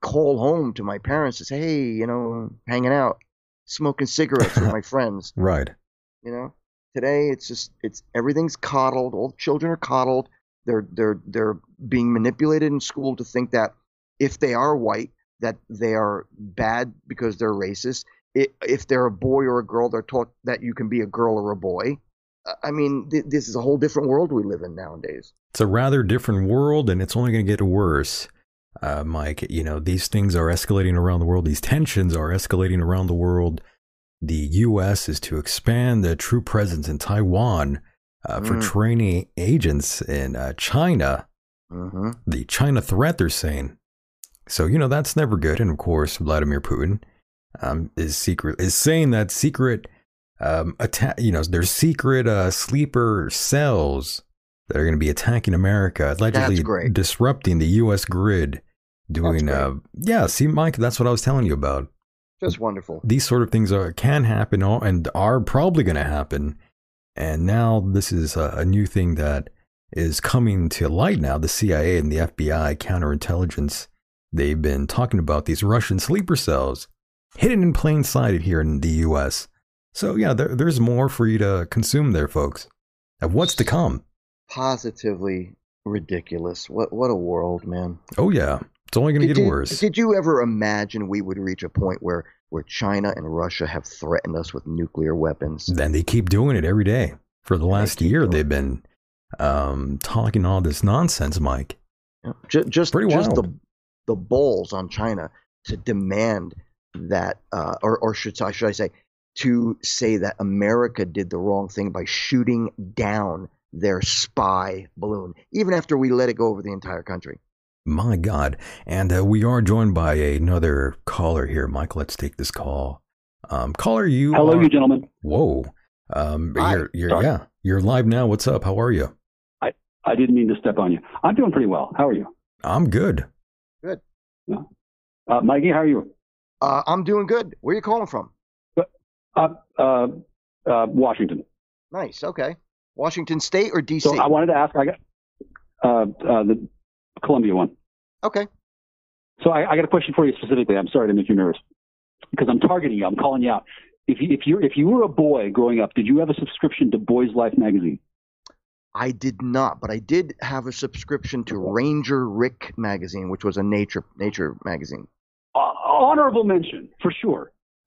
call home to my parents to say, hey, you know, hanging out, smoking cigarettes with my friends. Right. You know, today it's just it's everything's coddled. All the children are coddled. They're they're they're being manipulated in school to think that if they are white, that they are bad because they're racist. If they're a boy or a girl, they're taught that you can be a girl or a boy. I mean, th- this is a whole different world we live in nowadays. It's a rather different world, and it's only going to get worse. Uh, Mike, you know, these things are escalating around the world. These tensions are escalating around the world. The U.S. is to expand the true presence in Taiwan uh, for Mm. training agents in uh, China. Mm-hmm. The China threat, they're saying. So, you know, that's never good. And of course, Vladimir Putin um, is secret is saying that secret um, attack. You know, there's secret uh, sleeper cells that are going to be attacking America, allegedly disrupting the U.S. grid. Doing, uh, yeah. See, Mike, that's what I was telling you about. Just wonderful. These sort of things are can happen and are probably going to happen. And now this is a, a new thing that is coming to light now. The CIA and the FBI counterintelligence, they've been talking about these Russian sleeper cells hidden in plain sight here in the US. So, yeah, there, there's more for you to consume there, folks, of what's to come. Positively ridiculous. What what a world, man. Oh, yeah, it's only going to get worse. Did you ever imagine we would reach a point where where China and Russia have threatened us with nuclear weapons? Then they keep doing it every day. For the last year, they've been um, talking all this nonsense, Mike. Yeah. Just just, Pretty just wild. the the balls on China to demand that, uh, or or should I should I say, to say that America did the wrong thing by shooting down their spy balloon, even after we let it go over the entire country. My God. And uh, we are joined by another caller here. Mike, let's take this call. Um, caller, you. Hello, are- you gentlemen. Whoa. Um, Hi. you're, you're, yeah, you're live now. What's up? How are you? I, I didn't mean to step on you. I'm doing pretty well. How are you? I'm good. Uh, Mikey, how are you? Uh, I'm doing good. Where are you calling from? Uh, uh, uh, Washington. Nice. Okay. Washington State or D.C. So I wanted to ask. I got uh, uh, the Columbia one. okay. So I, I got a question for you specifically. I'm sorry to make you nervous because I'm targeting you. I'm calling you out. If you if you if you were a boy growing up, did you have a subscription to Boys Life magazine? I did not, but I did have a subscription to Ranger Rick magazine, which was a nature nature magazine. Uh, honorable mention for sure,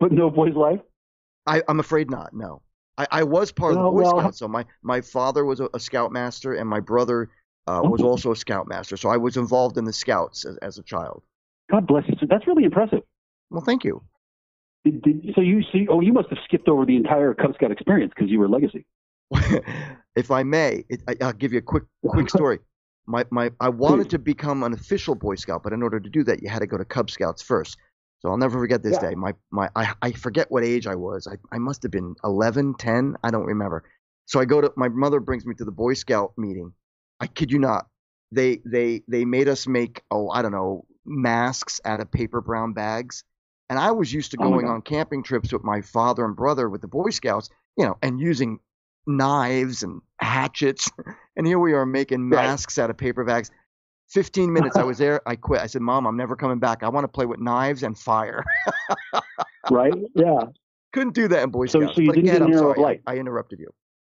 but no Boys Life. I, I'm afraid not. No, I, I was part of the Boy well- Scouts. So my my father was a, a scoutmaster, and my brother uh, was Oh. also a scoutmaster. So I was involved in the Scouts as, as a child. God bless you. That's really impressive. Well, thank you. Did, did, so you see? Oh, you must have skipped over the entire Cub Scout experience because you were legacy. if I may, it, I, I'll give you a quick quick story. My my I wanted to become an official Boy Scout, but in order to do that, you had to go to Cub Scouts first. So I'll never forget this Yeah. day. My my I, I forget what age I was. I, I must have been 11, 10, I don't remember. So I go to my mother brings me to the Boy Scout meeting. I kid you not. They they they made us make oh I don't know masks out of paper brown bags. And I was used to Oh going God. on camping trips with my father and brother with the Boy Scouts, you know, and using knives and hatchets. And here we are making Right. masks out of paper bags. 15 minutes I was there, I quit. I said, Mom, I'm never coming back. I want to play with knives and fire. right? Yeah. Couldn't do that in Boy So- Scouts. so you but didn't again, get an I'm arrow of sorry, light? I, I interrupted you.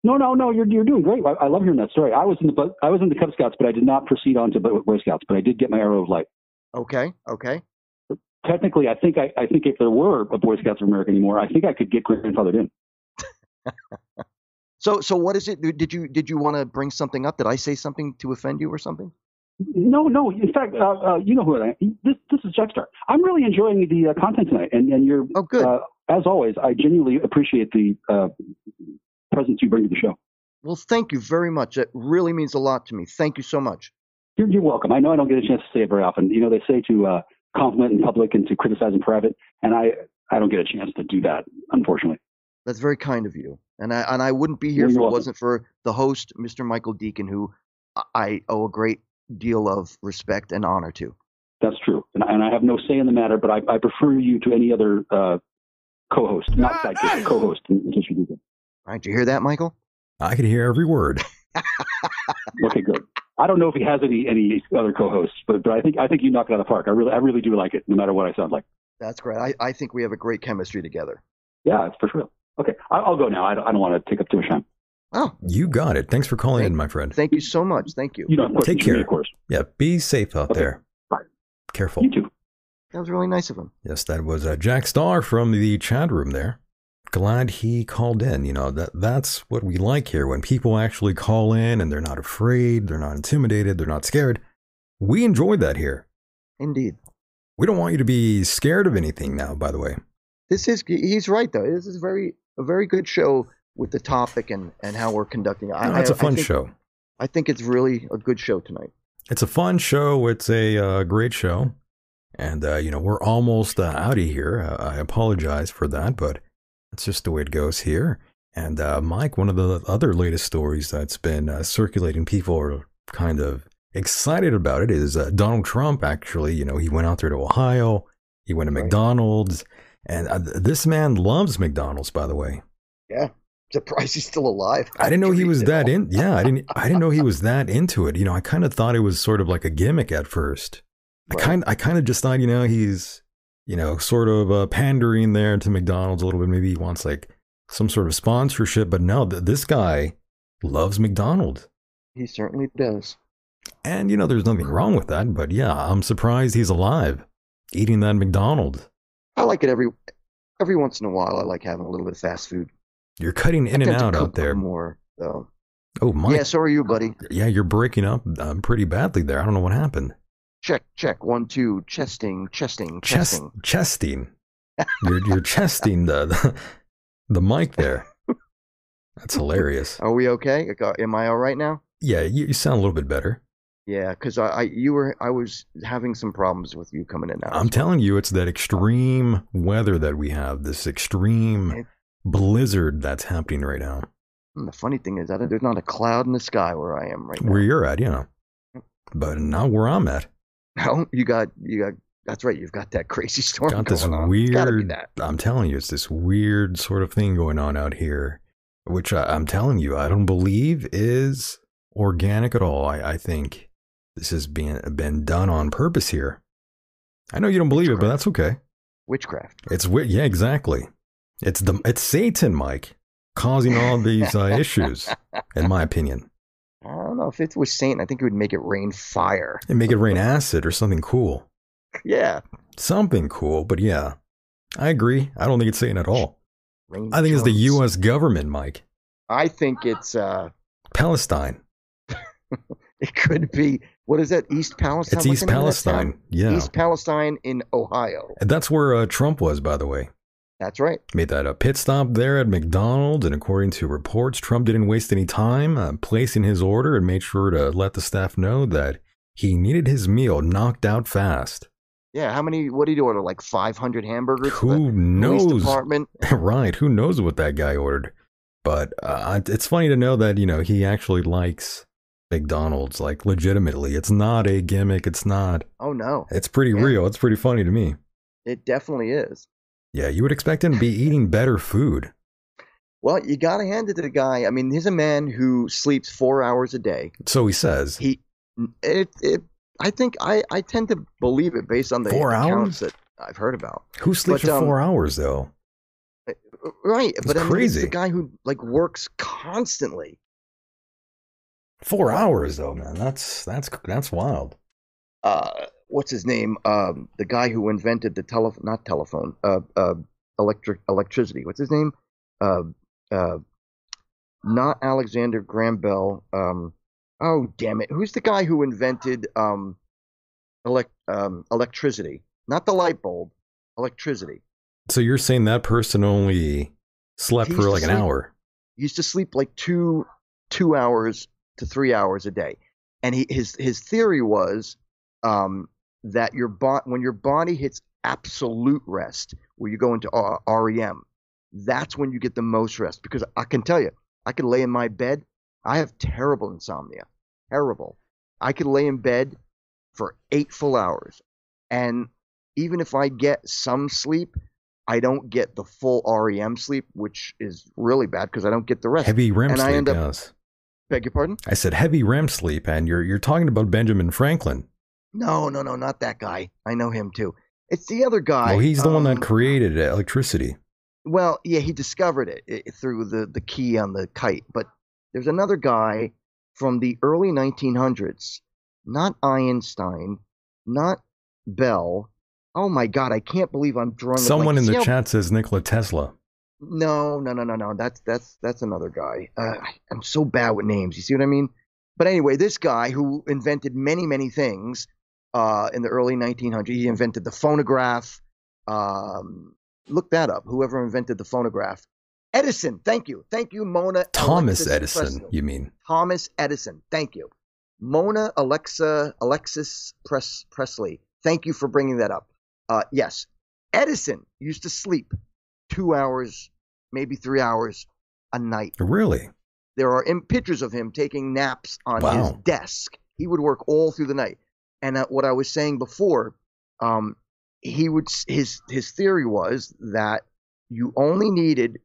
No, no, no. You're you're doing great. I, I love hearing that story. I was in the I was in the Cub Scouts, but I did not proceed on to Boy Scouts. But I did get my arrow of light. Okay, okay. Technically, I think I, I think if there were a Boy Scouts of America anymore, I think I could get grandfathered in. So so what is it? Did you did you want to bring something up? Did I say something to offend you or something? No, no. In fact, uh, uh, you know who I am. This this is Jackstar. I'm really enjoying the uh, content tonight, and and you're oh good. Uh, as always, I genuinely appreciate the uh, presence you bring to the show. Well, thank you very much. It really means a lot to me. Thank you so much. You're, you're welcome. I know I don't get a chance to say it very often. You know, they say to uh, compliment in public and to criticize in private, and I I don't get a chance to do that, unfortunately. That's very kind of you. And I and I wouldn't be here You're if it welcome. wasn't for the host, Mr. Michael Decon, who I- I owe a great deal of respect and honor to. That's true, and, and I have no say in the matter, but I, I prefer you to any other uh, co-host, not sidekick, co-host. in case you do that. All right, did you hear that, Michael? I could hear every word. Okay, good. I don't know if he has any any other co-hosts, but but I think I think you knock it out of the park. I really I really do like it, no matter what I sound like. That's great. I, I think we have a great chemistry together. Yeah, for sure. Okay, I, I'll go now. I don't, I don't want to take up too much time. Oh, You got it. Thanks for calling in, my friend. thank you so much. Thank you. You know, of course, Take you should be, care. Of course. Yeah, be safe out Okay. there. Bye. Careful. You too. That was really nice of him. Yes, that was uh, Jack Starr from the chat room there. Glad he called in. You know, that that's what we like here when people actually call in and they're not afraid, they're not intimidated, they're not scared. We enjoy that here. Indeed. We don't want you to be scared of anything now, by the way. This is he's right though. This is very a very good show with the topic and and how we're conducting it. No, it's a fun I think- show. I think it's really a good show tonight. It's a fun show. It's a uh, great show. And, uh, you know, we're almost uh, out of here. Uh, I apologize for that, but that's just the way it goes here. And, uh, Mike, one of the other latest stories that's been uh, circulating, people are kind of excited about it, is uh, Donald Trump actually, you know, he went out there to Ohio, he went to McDonald's, and uh, this man loves McDonald's, by the way. Yeah. Surprised he's still alive. I didn't know he was that in. Yeah, I didn't. I didn't know he was that into it. You know, I kind of thought it was sort of like a gimmick at first. I kind, I kind of just thought, you know, he's, you know, sort of uh, pandering there to McDonald's a little bit. Maybe he wants like some sort of sponsorship, but no, th- this guy loves McDonald's, He certainly does. and you know, there's nothing wrong with that. But yeah, I'm surprised he's alive, eating that McDonald's. I like it every every once in a while. I like having a little bit of fast food. You're cutting in I and out out there. more though. Oh, Mike. Yeah, so are you, buddy. Yeah, you're breaking up uh, pretty badly there. I don't know what happened. Check, check, one, two, chesting, chesting, Chest, chesting. chesting. You're you're chesting the, the the mic there. That's hilarious. Are we okay? Am I all right now? Yeah, you, you sound a little bit better. Yeah, because I, I, you were, I was having some problems with you coming in now. I'm telling you, it's that extreme weather that we have. This extreme blizzard that's happening right now. And the funny thing is that there's not a cloud in the sky where I am right now. Where you're at, yeah, but not where I'm at. No, you got, you got. That's right. You've got that crazy storm Got going this on. It's gotta be weird. that. I'm telling you, it's this weird sort of thing going on out here, which I, I'm telling you, I don't believe is organic at all. I, I think this has been been done on purpose here. I know you don't believe it, but that's okay. Witchcraft. It's yeah, exactly. It's the it's Satan, Mike, causing all these uh, issues, in my opinion. I don't know if it was Satan. I think it would make it rain fire. And make it rain acid or something cool, Yeah. something cool. But yeah, I agree. I don't think it's Satan at all. Rain I think it's the U.S. government, Mike. I think it's. uh Palestine. It could be. What is that? East Palestine. It's What's East the name of that town? Palestine. Yeah. East Palestine in Ohio. And that's where uh, Trump was, by the way. That's right. Made that a pit stop there at McDonald's, and according to reports, Trump didn't waste any time uh, placing his order and made sure to let the staff know that he needed his meal knocked out fast. Yeah. How many? What did he order? Like 500 hamburgers. Who knows? Department. right? Who knows what that guy ordered? But uh, it's funny to know that you know he actually likes McDonald's, like legitimately. It's not a gimmick. It's not. Oh no, It's pretty Yeah. real. It's pretty funny to me. it definitely is. Yeah, you would expect him to be eating better food. Well, you got to hand it to the guy. I mean, he's a man who sleeps four hours a day. So he says. He, it, it. I think I, I tend to believe it based on the Four accounts hours? that I've heard about. Who sleeps But, for um, four hours though? Right, That's but I mean, crazy. a guy who like works constantly. Four hours though, man. That's that's that's wild. Uh, what's his name? Um, the guy who invented the telephone, not telephone, uh, uh, electric electricity. What's his name? Uh, uh, not Alexander Graham Bell. Um, oh damn it! Who's the guy who invented um, elect um, electricity? Not the light bulb, electricity. So you're saying that person only slept for like an hour? He used to sleep like two two hours to three hours a day, and he his his theory was um, that your bo- when your body hits absolute rest, where you go into REM, that's when you get the most rest. Because I can tell you, I could lay in my bed. I have terrible insomnia, terrible. I could lay in bed for eight full hours, and even if I get some sleep, I don't get the full REM sleep, which is really bad because I don't get the rest. Heavy REM and I sleep, end up, yes. Beg your pardon? I said heavy REM sleep, and you're you're talking about Benjamin Franklin. No, no, no, not that guy. I know him too. It's the other guy. well, he's the one um, that created electricity. Well, yeah, he discovered it, i through the the key on the kite. But there's another guy from the early 1900s, not Einstein, not Bell. Oh my God, I can't believe I'm blank. Someone in the how- chat says Nikola Tesla. No, no, no, no, no. That's that's that's another guy. Uh, I'm so bad with names. You see what I mean? But anyway, this guy who invented many, many things uh, in the early 1900s. He invented the phonograph. Um, look that up. Whoever invented the phonograph. Edison. Thank you. Thank you, Mona. Thomas Alexis Edison, Presley. you mean? Thomas Edison. Thank you. Mona Alexa Alexis Press, Presley. Thank you for bringing that up. Uh, yes, Edison used to sleep two hours, maybe three hours a night. Really? There are pictures of him taking naps on his desk. He would work all through the night. And uh, what I was saying before, um, he would his his theory was that you only needed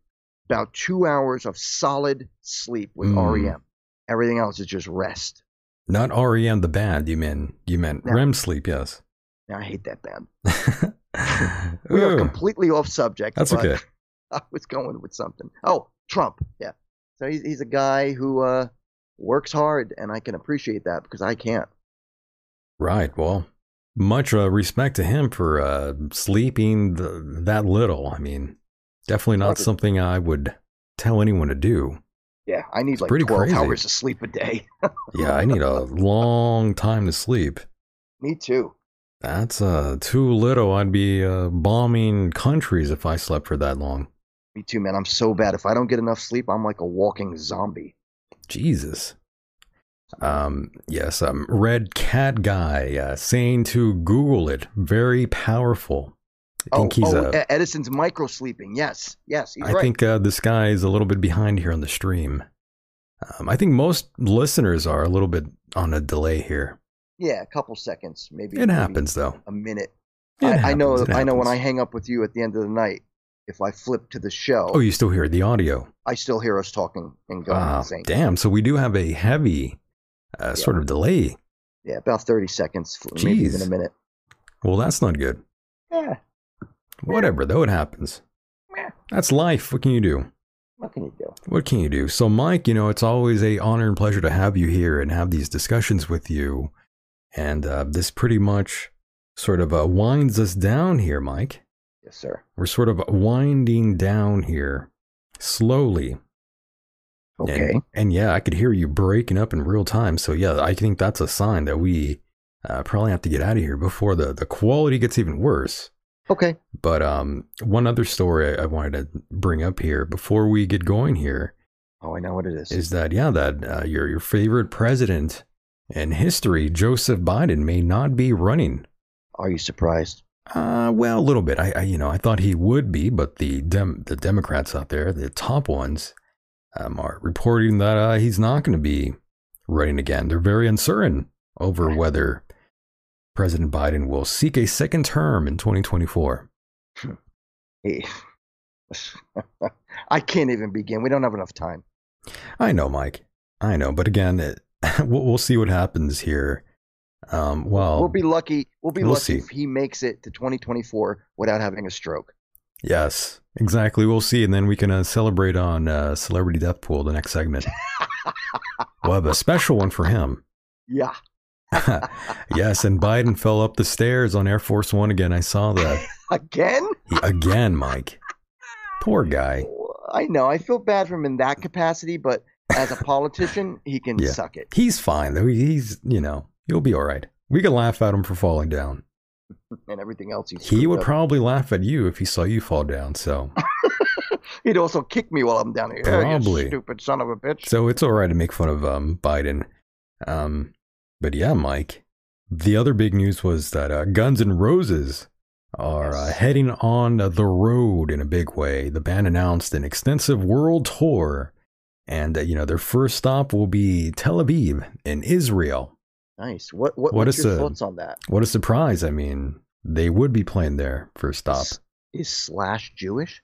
about two hours of solid sleep with Mm. REM. Everything else is just rest. Not REM the band. You mean you meant No. REM sleep? Yes. Now, I hate that band. We are completely off subject. That's okay. I was going with something. Oh, Trump. Yeah. So he's he's a guy who uh, works hard, and I can appreciate that because I can't. Right. Well, much uh, respect to him for uh, sleeping th- that little. I mean, definitely not something I would tell anyone to do. Yeah, I need It's like pretty 12 crazy. hours of sleep a day. Yeah, I need a long time to sleep. Me too. That's uh, too little. I'd be uh, bombing countries if I slept for that long. Me too, man. I'm so bad. If I don't get enough sleep, I'm like a walking zombie. Jesus. Um, yes, um, Red Cat Guy uh, saying to Google it. Very powerful. I think oh, he's oh, a. Edison's micro sleeping. Yes, yes, he's I right. think uh, this guy is a little bit behind here on the stream. Um, I think most listeners are a little bit on a delay here. yeah, a couple seconds, maybe. It maybe happens though. A minute. I, I know. I know when I hang up with you at the end of the night, if I flip to the show, Oh, you still hear the audio? I still hear us talking and going insane. damn. So we do have a heavy uh, sort of delay. Yeah, about thirty seconds, maybe even a minute. Well, that's not good. Yeah, Whatever, though, it happens. That's life. What can you do? what can you do? What can you do? So, Mike, you know, it's always a honor and pleasure to have you here and have these discussions with you. And uh, this pretty much sort of uh, winds us down here, Mike. Yes, sir. We're sort of winding down here slowly. Okay. And, and yeah, I could hear you breaking up in real time. So, yeah, I think that's a sign that we uh, probably have to get out of here before the, the quality gets even worse. Okay. But um, one other story I wanted to bring up here before we get going here Oh, I know what it is. is that yeah that uh, your your favorite president in history, Joseph Biden, may not be running. Are you surprised? Uh, well, a little bit. I, I you know I thought he would be, but the dem- the Democrats out there, the top ones, um, are reporting that uh, he's not going to be running again. They're very uncertain over whether President Biden will seek a second term in 2024. Hey, I can't even begin. We don't have enough time. I know, Mike. I know, but again, it, we'll, we'll see what happens here. Um, well, we'll be lucky. We'll be we'll lucky see. if he makes it to 2024 without having a stroke. Yes, exactly. We'll see, and then we can uh, celebrate on uh, Celebrity Death Pool the next segment. we'll have a special one for him. Yeah. yes, and Biden fell up the stairs on Air Force One again. I saw that Again? He- again, Mike. Poor guy. I know. I feel bad for him in that capacity, but as a politician, he can Yeah. suck it. He's fine though. He's you know he'll be all right. We can laugh at him for falling down. And everything else He would up. probably laugh at you if he saw you fall down. So He'd also kick me while I'm down here. Oh, Probably. stupid son of a bitch. so it's all right to make fun of um Biden. Um, but yeah, Mike. The other big news was that uh, Guns N' Roses are uh, heading on the road in a big way. The band announced an extensive world tour, and uh, you know their first stop will be Tel Aviv in Israel. Nice. What what, What is your the- thoughts on that? What a surprise! I mean, they would be playing there first stop. Is Slash Jewish?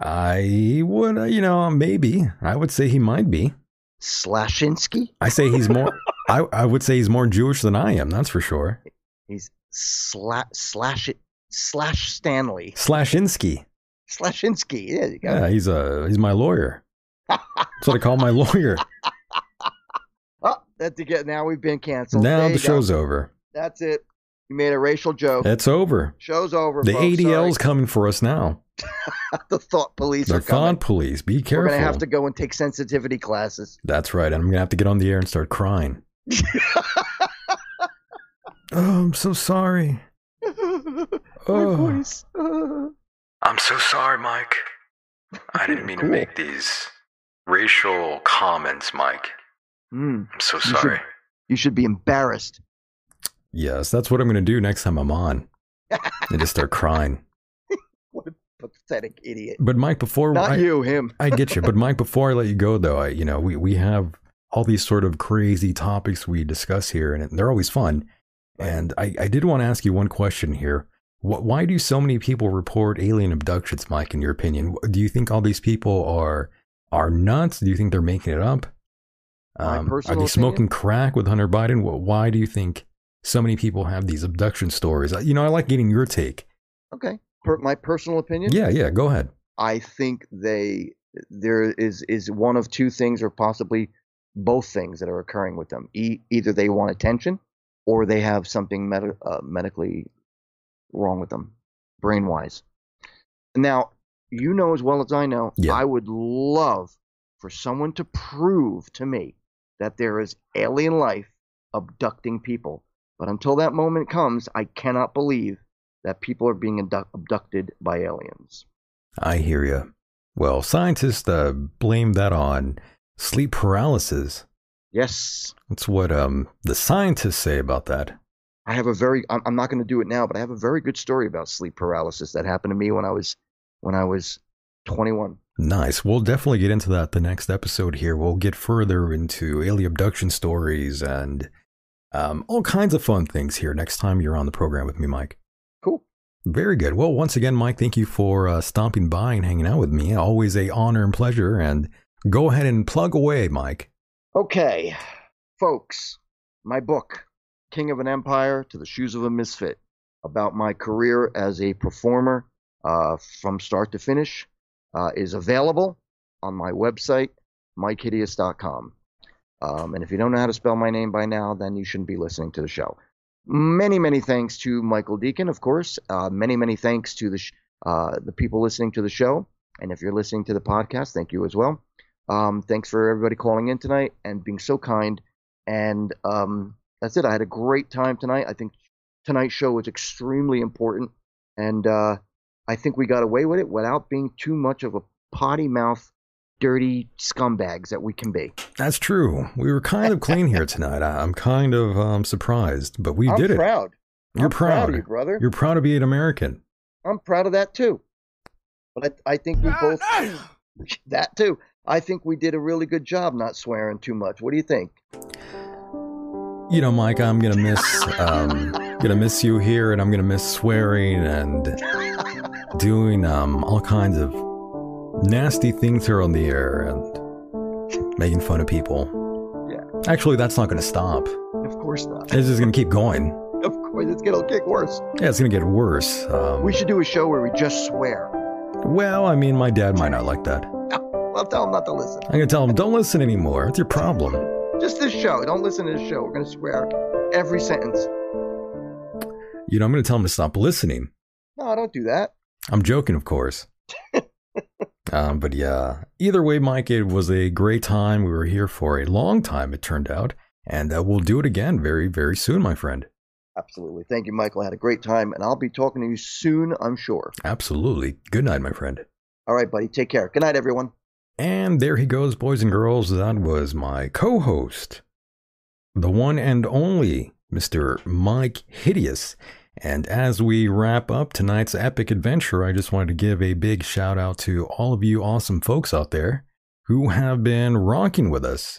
I would, uh, you know, maybe I would say he might be. Slashinsky? I say he's more. I I would say he's more Jewish than I am. That's for sure. He's sla- slash it slash Stanley. Slashinsky. Slashinsky. Yeah. Yeah, he's a he's my lawyer. That's what I call my lawyer. That's to get now we've been canceled. now There the you go. show's over. That's it. You made a racial joke. It's over. Show's over. The folks. ADL's coming for us now. The thought police The are coming. thought police. Be careful. We're careful. gonna have to go and take sensitivity classes. That's right. I'm gonna have to get on the air and start crying. oh, I'm so sorry. Oh. voice. I'm so sorry, Mike. I didn't mean to make these racial comments, Mike. Hmm. I'm so You should- sorry. You should be embarrassed. Yes, that's what I'm going to do next time I'm on. and just start crying. What a pathetic idiot. But Mike, before Not I, you, him. I get you. But Mike, before I let you go, though, I you know we we have all these sort of crazy topics we discuss here, and they're always fun. And I, I did want to ask you one question here. Wh- Why do so many people report alien abductions, Mike? In your opinion, do you think all these people are are nuts? Do you think they're making it up? Um, are they smoking opinion? crack with Hunter Biden? Wh- Why do you think so many people have these abduction stories? You know, I like getting your take. Okay. Per, my personal opinion. Yeah, yeah, go ahead. I think they there is is one of two things, or possibly both things that are occurring with them. E- either they want attention, or they have something med- uh, medically wrong with them, brain wise. Now, you know as well as I know, Yeah. I would love for someone to prove to me that there is alien life abducting people. But until that moment comes, I cannot believe that people are being abducted by aliens. I hear you. Well, scientists uh, blame that on sleep paralysis. Yes, That's what um the scientists say about that. I have a very. I'm, I'm not going to do it now, but I have a very good story about sleep paralysis that happened to me when I was when I was 21. Nice. We'll definitely get into that the next episode here. We'll get further into alien abduction stories and um, all kinds of fun things here next time you're on the program with me, Mike. Cool. Very good. Well, once again, Mike, thank you for uh, stopping by and hanging out with me. Always a honor and pleasure. And go ahead and plug away, Mike. Okay, folks, my book, King of an Empire to the Shoes of a Misfit, about my career as a performer uh, from start to finish, uh, is available on my website, MikeHideous.com. Um, and if you don't know how to spell my name by now, then you shouldn't be listening to the show. Many, many thanks to Michael Decon, of course. Uh, many, many thanks to the sh- uh, the people listening to the show. And if you're listening to the podcast, thank you as well. Um, thanks for everybody calling in tonight and being so kind. And um, that's it. I had a great time tonight. I think tonight's show was extremely important, and uh, I think we got away with it without being too much of a potty mouth, dirty scumbags that we can be. That's true. We were kind of clean here tonight. I- I'm kind of um, surprised, but we I'm did it. proud. You're I'm proud You're proud. of you, brother. You're proud to be an American. I'm proud of that too. But I, I think we both that too. I think we did a really good job not swearing too much. What do you think? you know, Mike, I'm gonna miss um, gonna miss you here, and I'm gonna miss swearing and doing um, all kinds of nasty things here on the air and making fun of people. Yeah. Actually, that's not gonna stop. Of course not. It's just gonna keep going. Of course, it's gonna get worse. Yeah, it's gonna get worse. Um, We should do a show where we just swear. well, I mean, my dad might not like that. No. Well, tell him not to listen. I'm gonna tell him, don't listen anymore. It's your problem. Just this show. Don't listen to this show. We're gonna swear every sentence. You know, I'm gonna tell him to stop listening. No, don't do that. I'm joking, of course. um, but yeah, either way, Mike, it was a great time. We were here for a long time, it turned out, and uh, we'll do it again very, very soon, my friend. Absolutely. Thank you, Michael. I had a great time, and I'll be talking to you soon, I'm sure. Absolutely. Good night, my friend. All right, buddy. Take care. Good night, everyone. And there he goes, boys and girls. That was my co host, the one and only Mr. Mike Hideous. And as we wrap up tonight's epic adventure, I just wanted to give a big shout out to all of you awesome folks out there who have been rocking with us.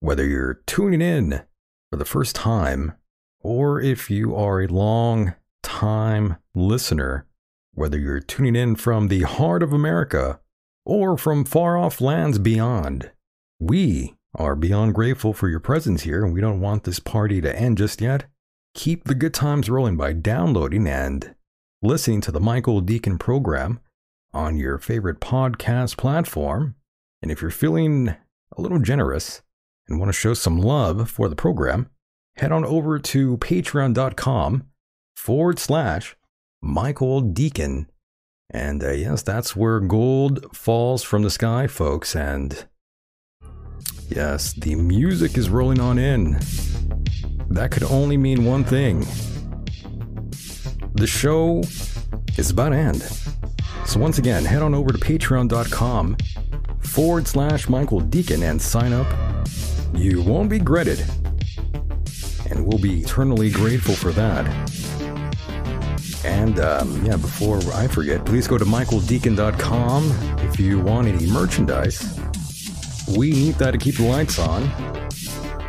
Whether you're tuning in for the first time, or if you are a long time listener, whether you're tuning in from the heart of America or from far off lands beyond, we are beyond grateful for your presence here, and we don't want this party to end just yet. Keep the good times rolling by downloading and listening to the Michael Decon program on your favorite podcast platform. And if you're feeling a little generous and want to show some love for the program, head on over to patreon.com forward slash Michael Decon. And uh, yes, that's where gold falls from the sky, folks. And yes, the music is rolling on in. That could only mean one thing the show is about to end. So, once again, head on over to patreon.com forward slash Michael Decon and sign up. You won't be regretted. And we'll be eternally grateful for that. And um, yeah, before I forget, please go to michaeldecon.com if you want any merchandise. We need that to keep the lights on.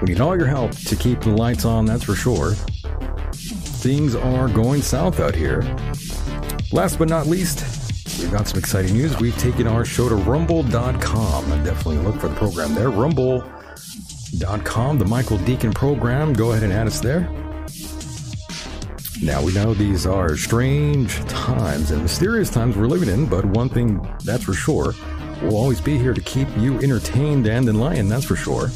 We need all your help to keep the lights on, that's for sure. Things are going south out here. Last but not least, we've got some exciting news. We've taken our show to rumble.com definitely look for the program there. Rumble.com, the Michael Decon program. Go ahead and add us there. Now we know these are strange times and mysterious times we're living in, but one thing that's for sure, we'll always be here to keep you entertained and enlightened, that's for sure.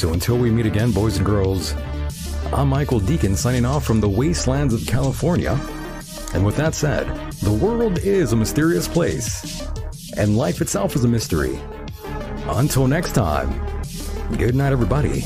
So until we meet again, boys and girls, I'm Michael Decon signing off from the wastelands of California. And with that said, the world is a mysterious place, and life itself is a mystery. Until next time, good night, everybody.